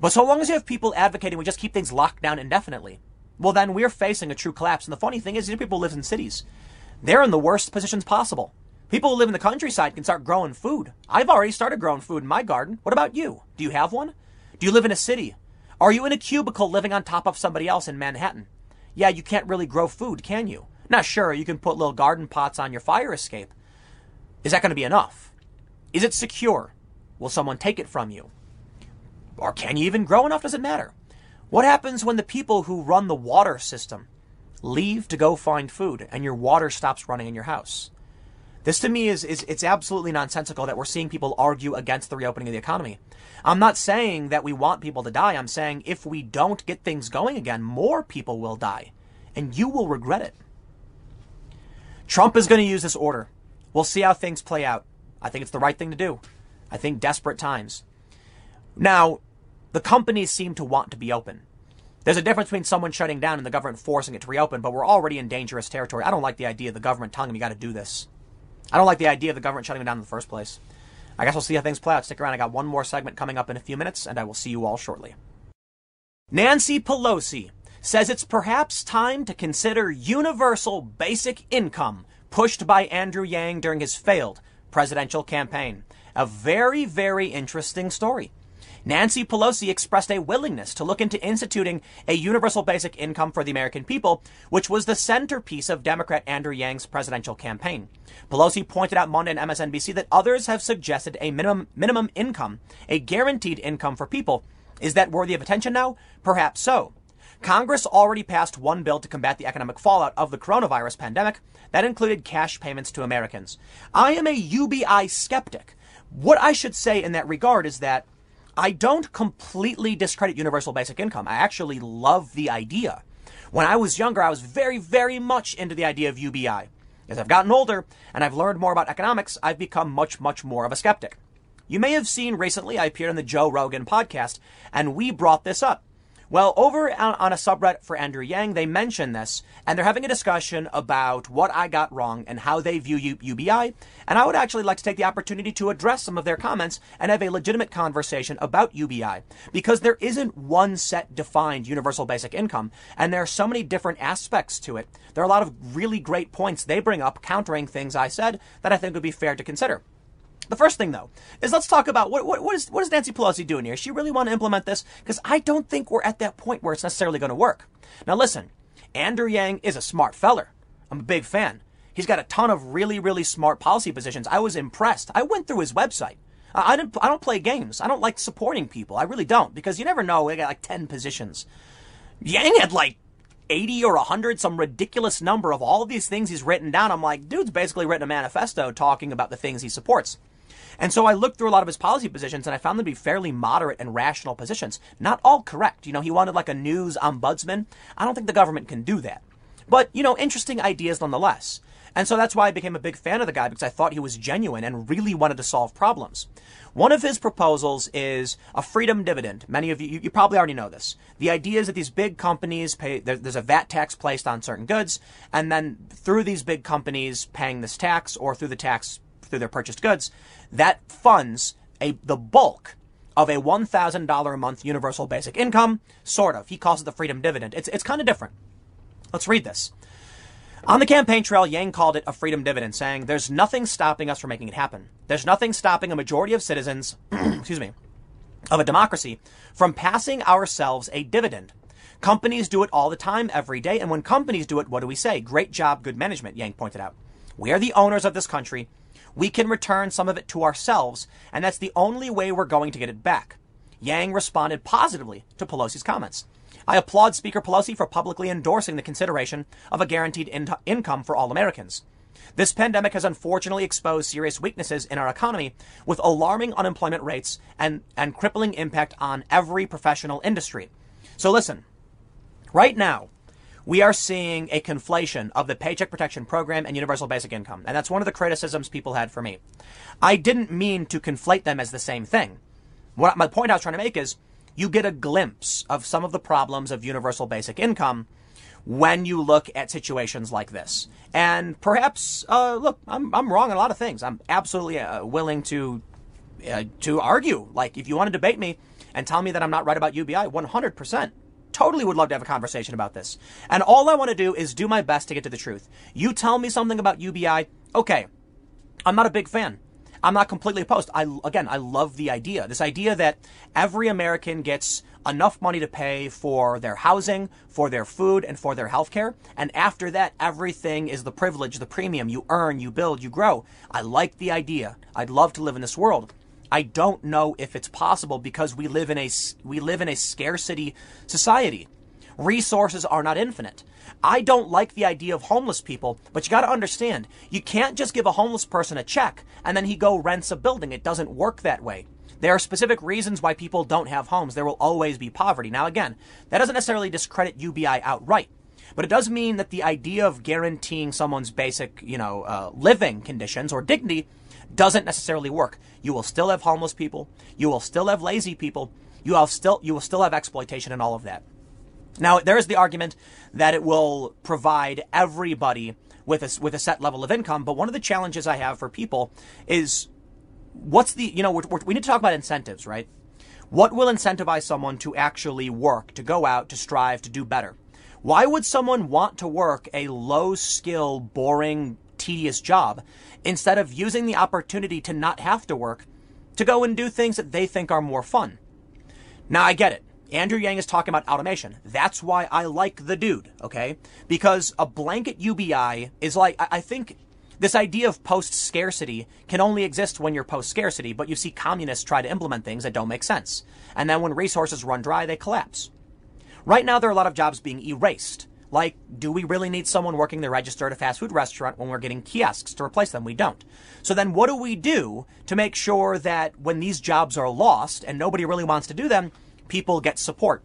But so long as you have people advocating we just keep things locked down indefinitely, well, then we're facing a true collapse. And the funny thing is, these people live in cities. They're in the worst positions possible. People who live in the countryside can start growing food. I've already started growing food in my garden. What about you? Do you have one? Do you live in a city? Are you in a cubicle living on top of somebody else in Manhattan? Yeah, you can't really grow food, can you? Not sure, you can put little garden pots on your fire escape. Is that going to be enough? Is it secure? Will someone take it from you? Or can you even grow enough? Does it matter? What happens when the people who run the water system leave to go find food and your water stops running in your house? This to me is, is it's absolutely nonsensical that we're seeing people argue against the reopening of the economy. I'm not saying that we want people to die. I'm saying if we don't get things going again, more people will die. And you will regret it. Trump is going to use this order. We'll see how things play out. I think it's the right thing to do. I think desperate times. Now, the companies seem to want to be open. There's a difference between someone shutting down and the government forcing it to reopen, but we're already in dangerous territory. I don't like the idea of the government telling them you got to do this. I don't like the idea of the government shutting me down in the first place. I guess we'll see how things play out. Stick around. I got one more segment coming up in a few minutes, and I will see you all shortly. Nancy Pelosi says it's perhaps time to consider universal basic income pushed by Andrew Yang during his failed presidential campaign. A very, very interesting story. Nancy Pelosi expressed a willingness to look into instituting a universal basic income for the American people, which was the centerpiece of Democrat Andrew Yang's presidential campaign. Pelosi pointed out Monday on MSNBC that others have suggested a minimum minimum income, a guaranteed income for people. Is that worthy of attention now? Perhaps so. Congress already passed one bill to combat the economic fallout of the coronavirus pandemic that included cash payments to Americans. I am a UBI skeptic. What I should say in that regard is that I don't completely discredit universal basic income. I actually love the idea. When I was younger, I was very, very much into the idea of UBI. As I've gotten older and I've learned more about economics, I've become much, much more of a skeptic. You may have seen recently I appeared on the Joe Rogan podcast and we brought this up. Well, over on, a subreddit for Andrew Yang, they mention this, and they're having a discussion about what I got wrong and how they view U- UBI. And I would actually like to take the opportunity to address some of their comments and have a legitimate conversation about UBI, because there isn't one set defined universal basic income, and there are so many different aspects to it. There are a lot of really great points they bring up countering things I said that I think would be fair to consider. The first thing, though, is let's talk about what, what, what, is, what is Nancy Pelosi doing here? She really want to implement this? Because I don't think we're at that point where it's necessarily going to work. Now, listen, Andrew Yang is a smart feller. I'm a big fan. He's got a ton of really, really smart policy positions. I was impressed. I went through his website. I, didn't, I don't play games. I don't like supporting people. I really don't because you never know. They got like 10 positions. Yang had like 80 or 100, some ridiculous number of all of these things he's written down. I'm like, dude's basically written a manifesto talking about the things he supports. And so I looked through a lot of his policy positions and I found them to be fairly moderate and rational positions. Not all correct. You know, he wanted like a news ombudsman. I don't think the government can do that. But, you know, interesting ideas nonetheless. And so that's why I became a big fan of the guy because I thought he was genuine and really wanted to solve problems. One of his proposals is a freedom dividend. Many of you, you probably already know this. The idea is that these big companies pay, there's a VAT tax placed on certain goods, and then through these big companies paying this tax or through the tax through their purchased goods, that funds a, the bulk of a $1,000 a month universal basic income, sort of. He calls it the freedom dividend. It's, it's kind of different. Let's read this. On the campaign trail, Yang called it a freedom dividend, saying, There's nothing stopping us from making it happen. There's nothing stopping a majority of citizens, excuse me, of a democracy from passing ourselves a dividend. Companies do it all the time, every day, and when companies do it, what do we say? Great job, good management, Yang pointed out. We are the owners of this country we can return some of it to ourselves, and that's the only way we're going to get it back. Yang responded positively to Pelosi's comments. I applaud Speaker Pelosi for publicly endorsing the consideration of a guaranteed in- income for all Americans. This pandemic has unfortunately exposed serious weaknesses in our economy with alarming unemployment rates and, and crippling impact on every professional industry. So listen, right now, we are seeing a conflation of the Paycheck Protection Program and Universal Basic Income. And that's one of the criticisms people had for me. I didn't mean to conflate them as the same thing. What my point I was trying to make is you get a glimpse of some of the problems of universal basic income when you look at situations like this. And perhaps, uh, look, I'm, I'm wrong on a lot of things. I'm absolutely uh, willing to uh, to argue. Like, if you want to debate me and tell me that I'm not right about UBI, 100% totally would love to have a conversation about this. And all I want to do is do my best to get to the truth. You tell me something about UBI, okay. I'm not a big fan. I'm not completely opposed. I again, I love the idea. This idea that every American gets enough money to pay for their housing, for their food, and for their health care. And after that, everything is the privilege, the premium. You earn, you build, you grow. I like the idea. I'd love to live in this world. I don't know if it's possible because we live in a we live in a scarcity society. Resources are not infinite. I don't like the idea of homeless people, but you got to understand, you can't just give a homeless person a check and then he go rents a building. It doesn't work that way. There are specific reasons why people don't have homes. There will always be poverty. Now again, that doesn't necessarily discredit UBI outright. But it does mean that the idea of guaranteeing someone's basic, you know, uh, living conditions or dignity doesn't necessarily work. You will still have homeless people. You will still have lazy people. You have still you will still have exploitation and all of that. Now there is the argument that it will provide everybody with a, with a set level of income. But one of the challenges I have for people is what's the, you know, we're, we're, we need to talk about incentives, right? What will incentivize someone to actually work, to go out, to strive, to do better? Why would someone want to work a low skill, boring, tedious job instead of using the opportunity to not have to work to go and do things that they think are more fun? Now, I get it. Andrew Yang is talking about automation. That's why I like the dude, okay? Because a blanket UBI is like, I think this idea of post scarcity can only exist when you're post scarcity, but you see communists try to implement things that don't make sense. And then when resources run dry, they collapse. Right now, there are a lot of jobs being erased. Like, do we really need someone working the register at a fast food restaurant when we're getting kiosks to replace them? We don't. So then what do we do to make sure that when these jobs are lost and nobody really wants to do them, people get support.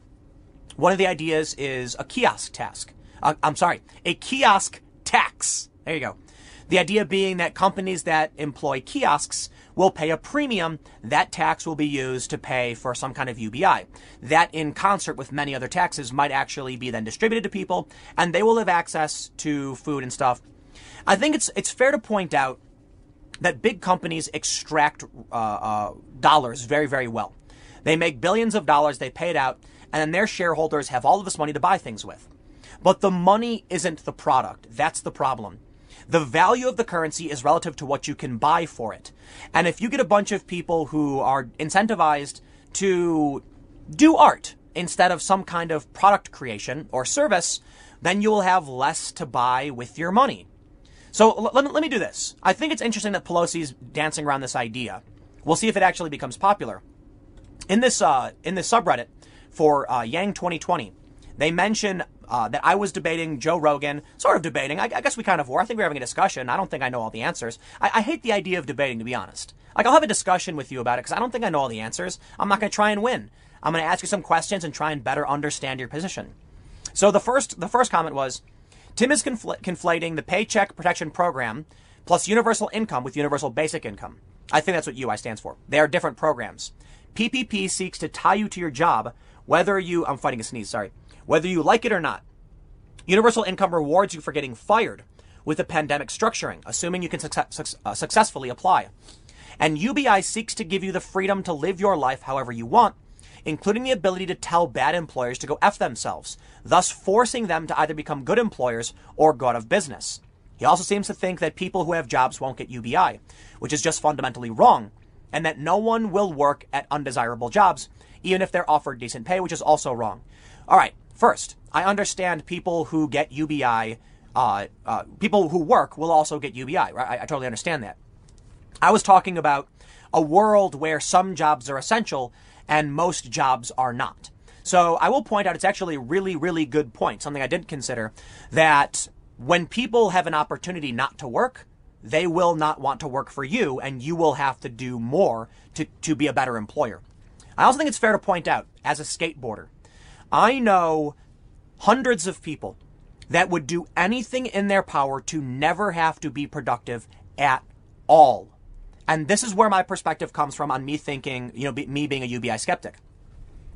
One of the ideas is a kiosk task. Uh, I'm sorry, a kiosk tax. There you go. The idea being that companies that employ kiosks will pay a premium. That tax will be used to pay for some kind of UBI. That, in concert with many other taxes, might actually be then distributed to people, and they will have access to food and stuff. I think it's it's fair to point out that big companies extract uh, uh, dollars very very well. They make billions of dollars, they pay it out, and then their shareholders have all of this money to buy things with. But the money isn't the product. That's the problem. The value of the currency is relative to what you can buy for it. And if you get a bunch of people who are incentivized to do art instead of some kind of product creation or service, then you will have less to buy with your money. So let, let me do this. I think it's interesting that Pelosi's dancing around this idea. We'll see if it actually becomes popular. In this uh, in this subreddit for uh, Yang 2020, they mention uh, that I was debating Joe Rogan, sort of debating. I, I, guess we kind of were. I think we are having a discussion. I don't think I know all the answers. I, I hate the idea of debating, to be honest. Like I'll have a discussion with you about it because I don't think I know all the answers. I'm not going to try and win. I'm going to ask you some questions and try and better understand your position. So the first the first comment was, Tim is confl- conflating the Paycheck Protection Program plus universal income with universal basic income. I think that's what UI stands for. They are different programs. PPP seeks to tie you to your job, whether you, I'm fighting a sneeze, sorry, whether you like it or not. Universal income rewards you for getting fired with a pandemic structuring, assuming you can success, uh, successfully apply. And UBI seeks to give you the freedom to live your life however you want, including the ability to tell bad employers to go F themselves, thus forcing them to either become good employers or go out of business. He also seems to think that people who have jobs won't get UBI, which is just fundamentally wrong, and that no one will work at undesirable jobs, even if they're offered decent pay, which is also wrong. All right, first, I understand people who get UBI, uh, uh, people who work will also get UBI, right? I, I totally understand that. I was talking about a world where some jobs are essential and most jobs are not. So I will point out it's actually a really, really good point, something I didn't consider, that when people have an opportunity not to work, they will not want to work for you and you will have to do more to, to be a better employer. I also think it's fair to point out, as a skateboarder, I know hundreds of people that would do anything in their power to never have to be productive at all. And this is where my perspective comes from on me thinking, you know, be, me being a UBI skeptic.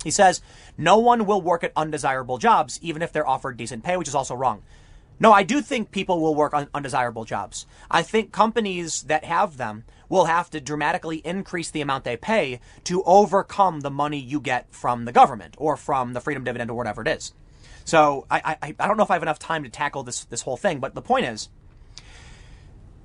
He says, no one will work at undesirable jobs, even if they're offered decent pay, which is also wrong. No, I do think people will work on undesirable jobs. I think companies that have them will have to dramatically increase the amount they pay to overcome the money you get from the government or from the freedom dividend or whatever it is. So I, I, I don't know if I have enough time to tackle this, this whole thing, but the point is,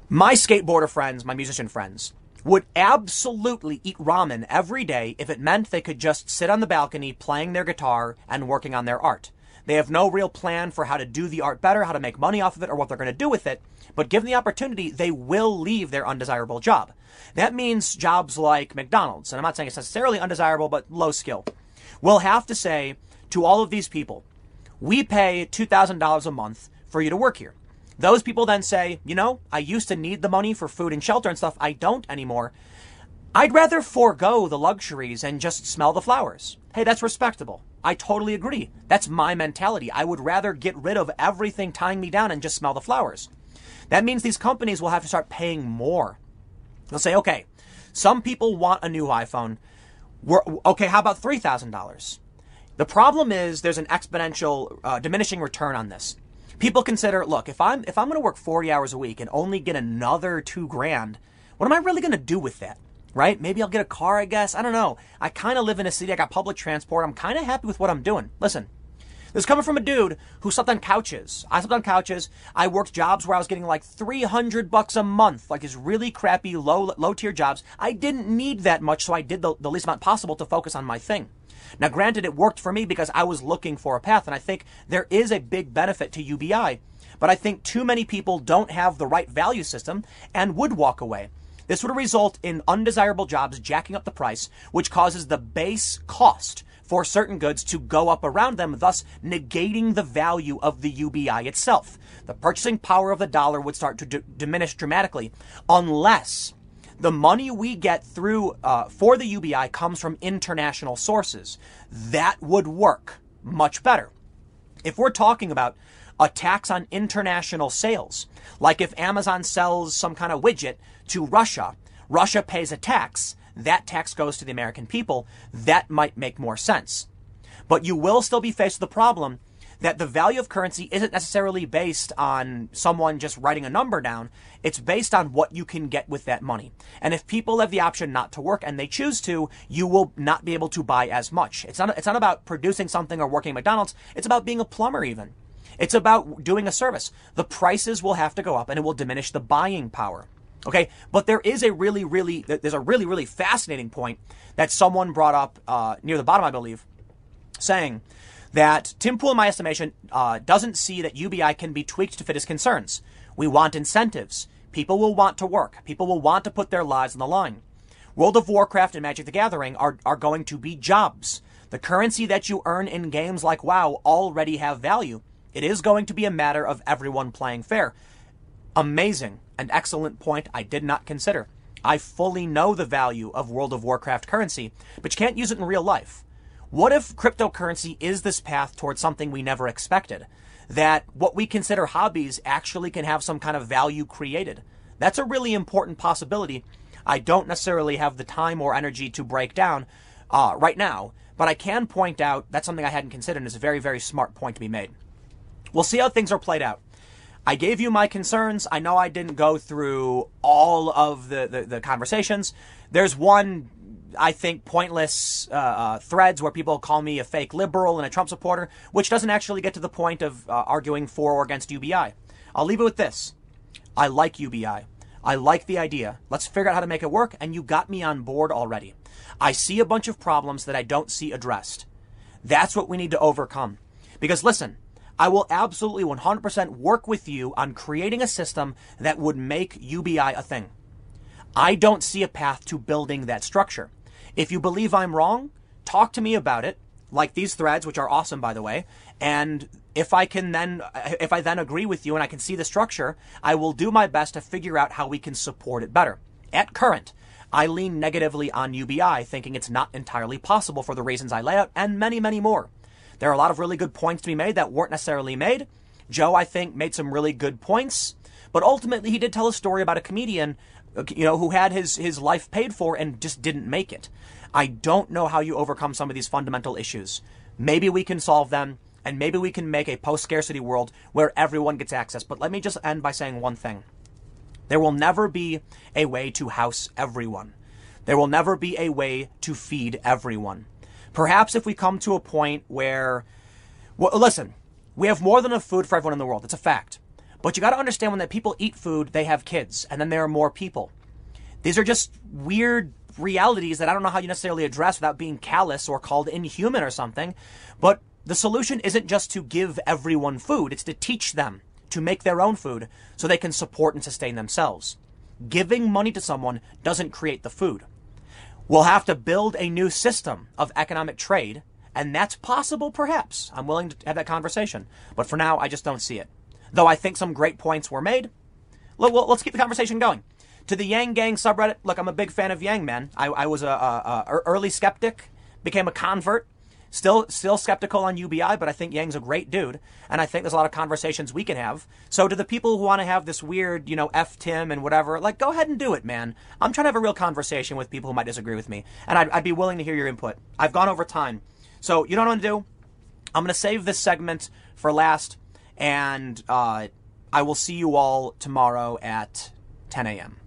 my skateboarder friends, my musician friends, would absolutely eat ramen every day if it meant they could just sit on the balcony playing their guitar and working on their art. They have no real plan for how to do the art better, how to make money off of it, or what they're going to do with it. But given the opportunity, they will leave their undesirable job. That means jobs like McDonald's, and I'm not saying it's necessarily undesirable, but low skill, will have to say to all of these people, we pay $2,000 a month for you to work here. Those people then say, you know, I used to need the money for food and shelter and stuff. I don't anymore. I'd rather forego the luxuries and just smell the flowers. Hey, that's respectable. I totally agree. That's my mentality. I would rather get rid of everything tying me down and just smell the flowers. That means these companies will have to start paying more. They'll say, okay, some people want a new iPhone. We're, okay, how about $3,000? The problem is there's an exponential uh, diminishing return on this People consider, look, if I'm if I'm going to work 40 hours a week and only get another 2 grand, what am I really going to do with that? Right? Maybe I'll get a car, I guess. I don't know. I kind of live in a city. I got public transport. I'm kind of happy with what I'm doing. Listen, this is coming from a dude who slept on couches. I slept on couches. I worked jobs where I was getting like 300 bucks a month, like these really crappy low low tier jobs. I didn't need that much, so I did the, the least amount possible to focus on my thing. Now, granted, it worked for me because I was looking for a path, and I think there is a big benefit to UBI. But I think too many people don't have the right value system and would walk away. This would result in undesirable jobs jacking up the price, which causes the base cost for certain goods to go up around them, thus negating the value of the UBI itself. The purchasing power of the dollar would start to d- diminish dramatically unless the money we get through uh, for the UBI comes from international sources. That would work much better. If we're talking about a tax on international sales, like if Amazon sells some kind of widget to Russia, Russia pays a tax, that tax goes to the American people, that might make more sense. But you will still be faced with the problem that the value of currency isn't necessarily based on someone just writing a number down. It's based on what you can get with that money. And if people have the option not to work and they choose to, you will not be able to buy as much. It's not, it's not about producing something or working at McDonald's. It's about being a plumber even. It's about doing a service. The prices will have to go up and it will diminish the buying power. Okay, but there is a really, really, there's a really, really fascinating point that someone brought up uh, near the bottom, I believe, saying that Tim Pool, in my estimation, uh, doesn't see that UBI can be tweaked to fit his concerns. We want incentives. People will want to work. People will want to put their lives on the line. World of Warcraft and Magic the Gathering are, are going to be jobs. The currency that you earn in games like WoW already have value. It is going to be a matter of everyone playing fair. Amazing. An excellent point I did not consider. I fully know the value of World of Warcraft currency, but you can't use it in real life. What if cryptocurrency is this path towards something we never expected? That what we consider hobbies actually can have some kind of value created. That's a really important possibility. I don't necessarily have the time or energy to break down uh, right now, but I can point out that's something I hadn't considered and is a very, very smart point to be made. We'll see how things are played out. I gave you my concerns. I know I didn't go through all of the, the, the conversations. There's one I think, pointless uh, uh, threads where people call me a fake liberal and a Trump supporter, which doesn't actually get to the point of uh, arguing for or against UBI. I'll leave it with this I like UBI. I like the idea. Let's figure out how to make it work, and you got me on board already. I see a bunch of problems that I don't see addressed. That's what we need to overcome. Because listen, I will absolutely 100% work with you on creating a system that would make UBI a thing. I don't see a path to building that structure. If you believe I'm wrong, talk to me about it, like these threads, which are awesome, by the way. And if I can then, if I then agree with you and I can see the structure, I will do my best to figure out how we can support it better. At current, I lean negatively on UBI, thinking it's not entirely possible for the reasons I lay out, and many, many more. There are a lot of really good points to be made that weren't necessarily made. Joe, I think, made some really good points, but ultimately he did tell a story about a comedian uh, you know, who had his, his life paid for and just didn't make it. I don't know how you overcome some of these fundamental issues. Maybe we can solve them, and maybe we can make a post scarcity world where everyone gets access. But let me just end by saying one thing there will never be a way to house everyone, there will never be a way to feed everyone. Perhaps if we come to a point where, well, listen, we have more than enough food for everyone in the world. It's a fact. But you got to understand when that people eat food, they have kids, and then there are more people. These are just weird realities that I don't know how you necessarily address without being callous or called inhuman or something. But the solution isn't just to give everyone food, it's to teach them to make their own food so they can support and sustain themselves. Giving money to someone doesn't create the food. We'll have to build a new system of economic trade, and that's possible perhaps. I'm willing to have that conversation. But for now, I just don't see it though I think some great points were made. Let's keep the conversation going. To the Yang Gang subreddit, look, I'm a big fan of Yang, man. I, I was a, a, a, early skeptic, became a convert. Still, still skeptical on UBI, but I think Yang's a great dude, and I think there's a lot of conversations we can have. So, to the people who want to have this weird, you know, f Tim and whatever, like, go ahead and do it, man. I'm trying to have a real conversation with people who might disagree with me, and I'd, I'd be willing to hear your input. I've gone over time, so you know what I'm gonna do? I'm gonna save this segment for last And uh, I will see you all tomorrow at 10 a.m.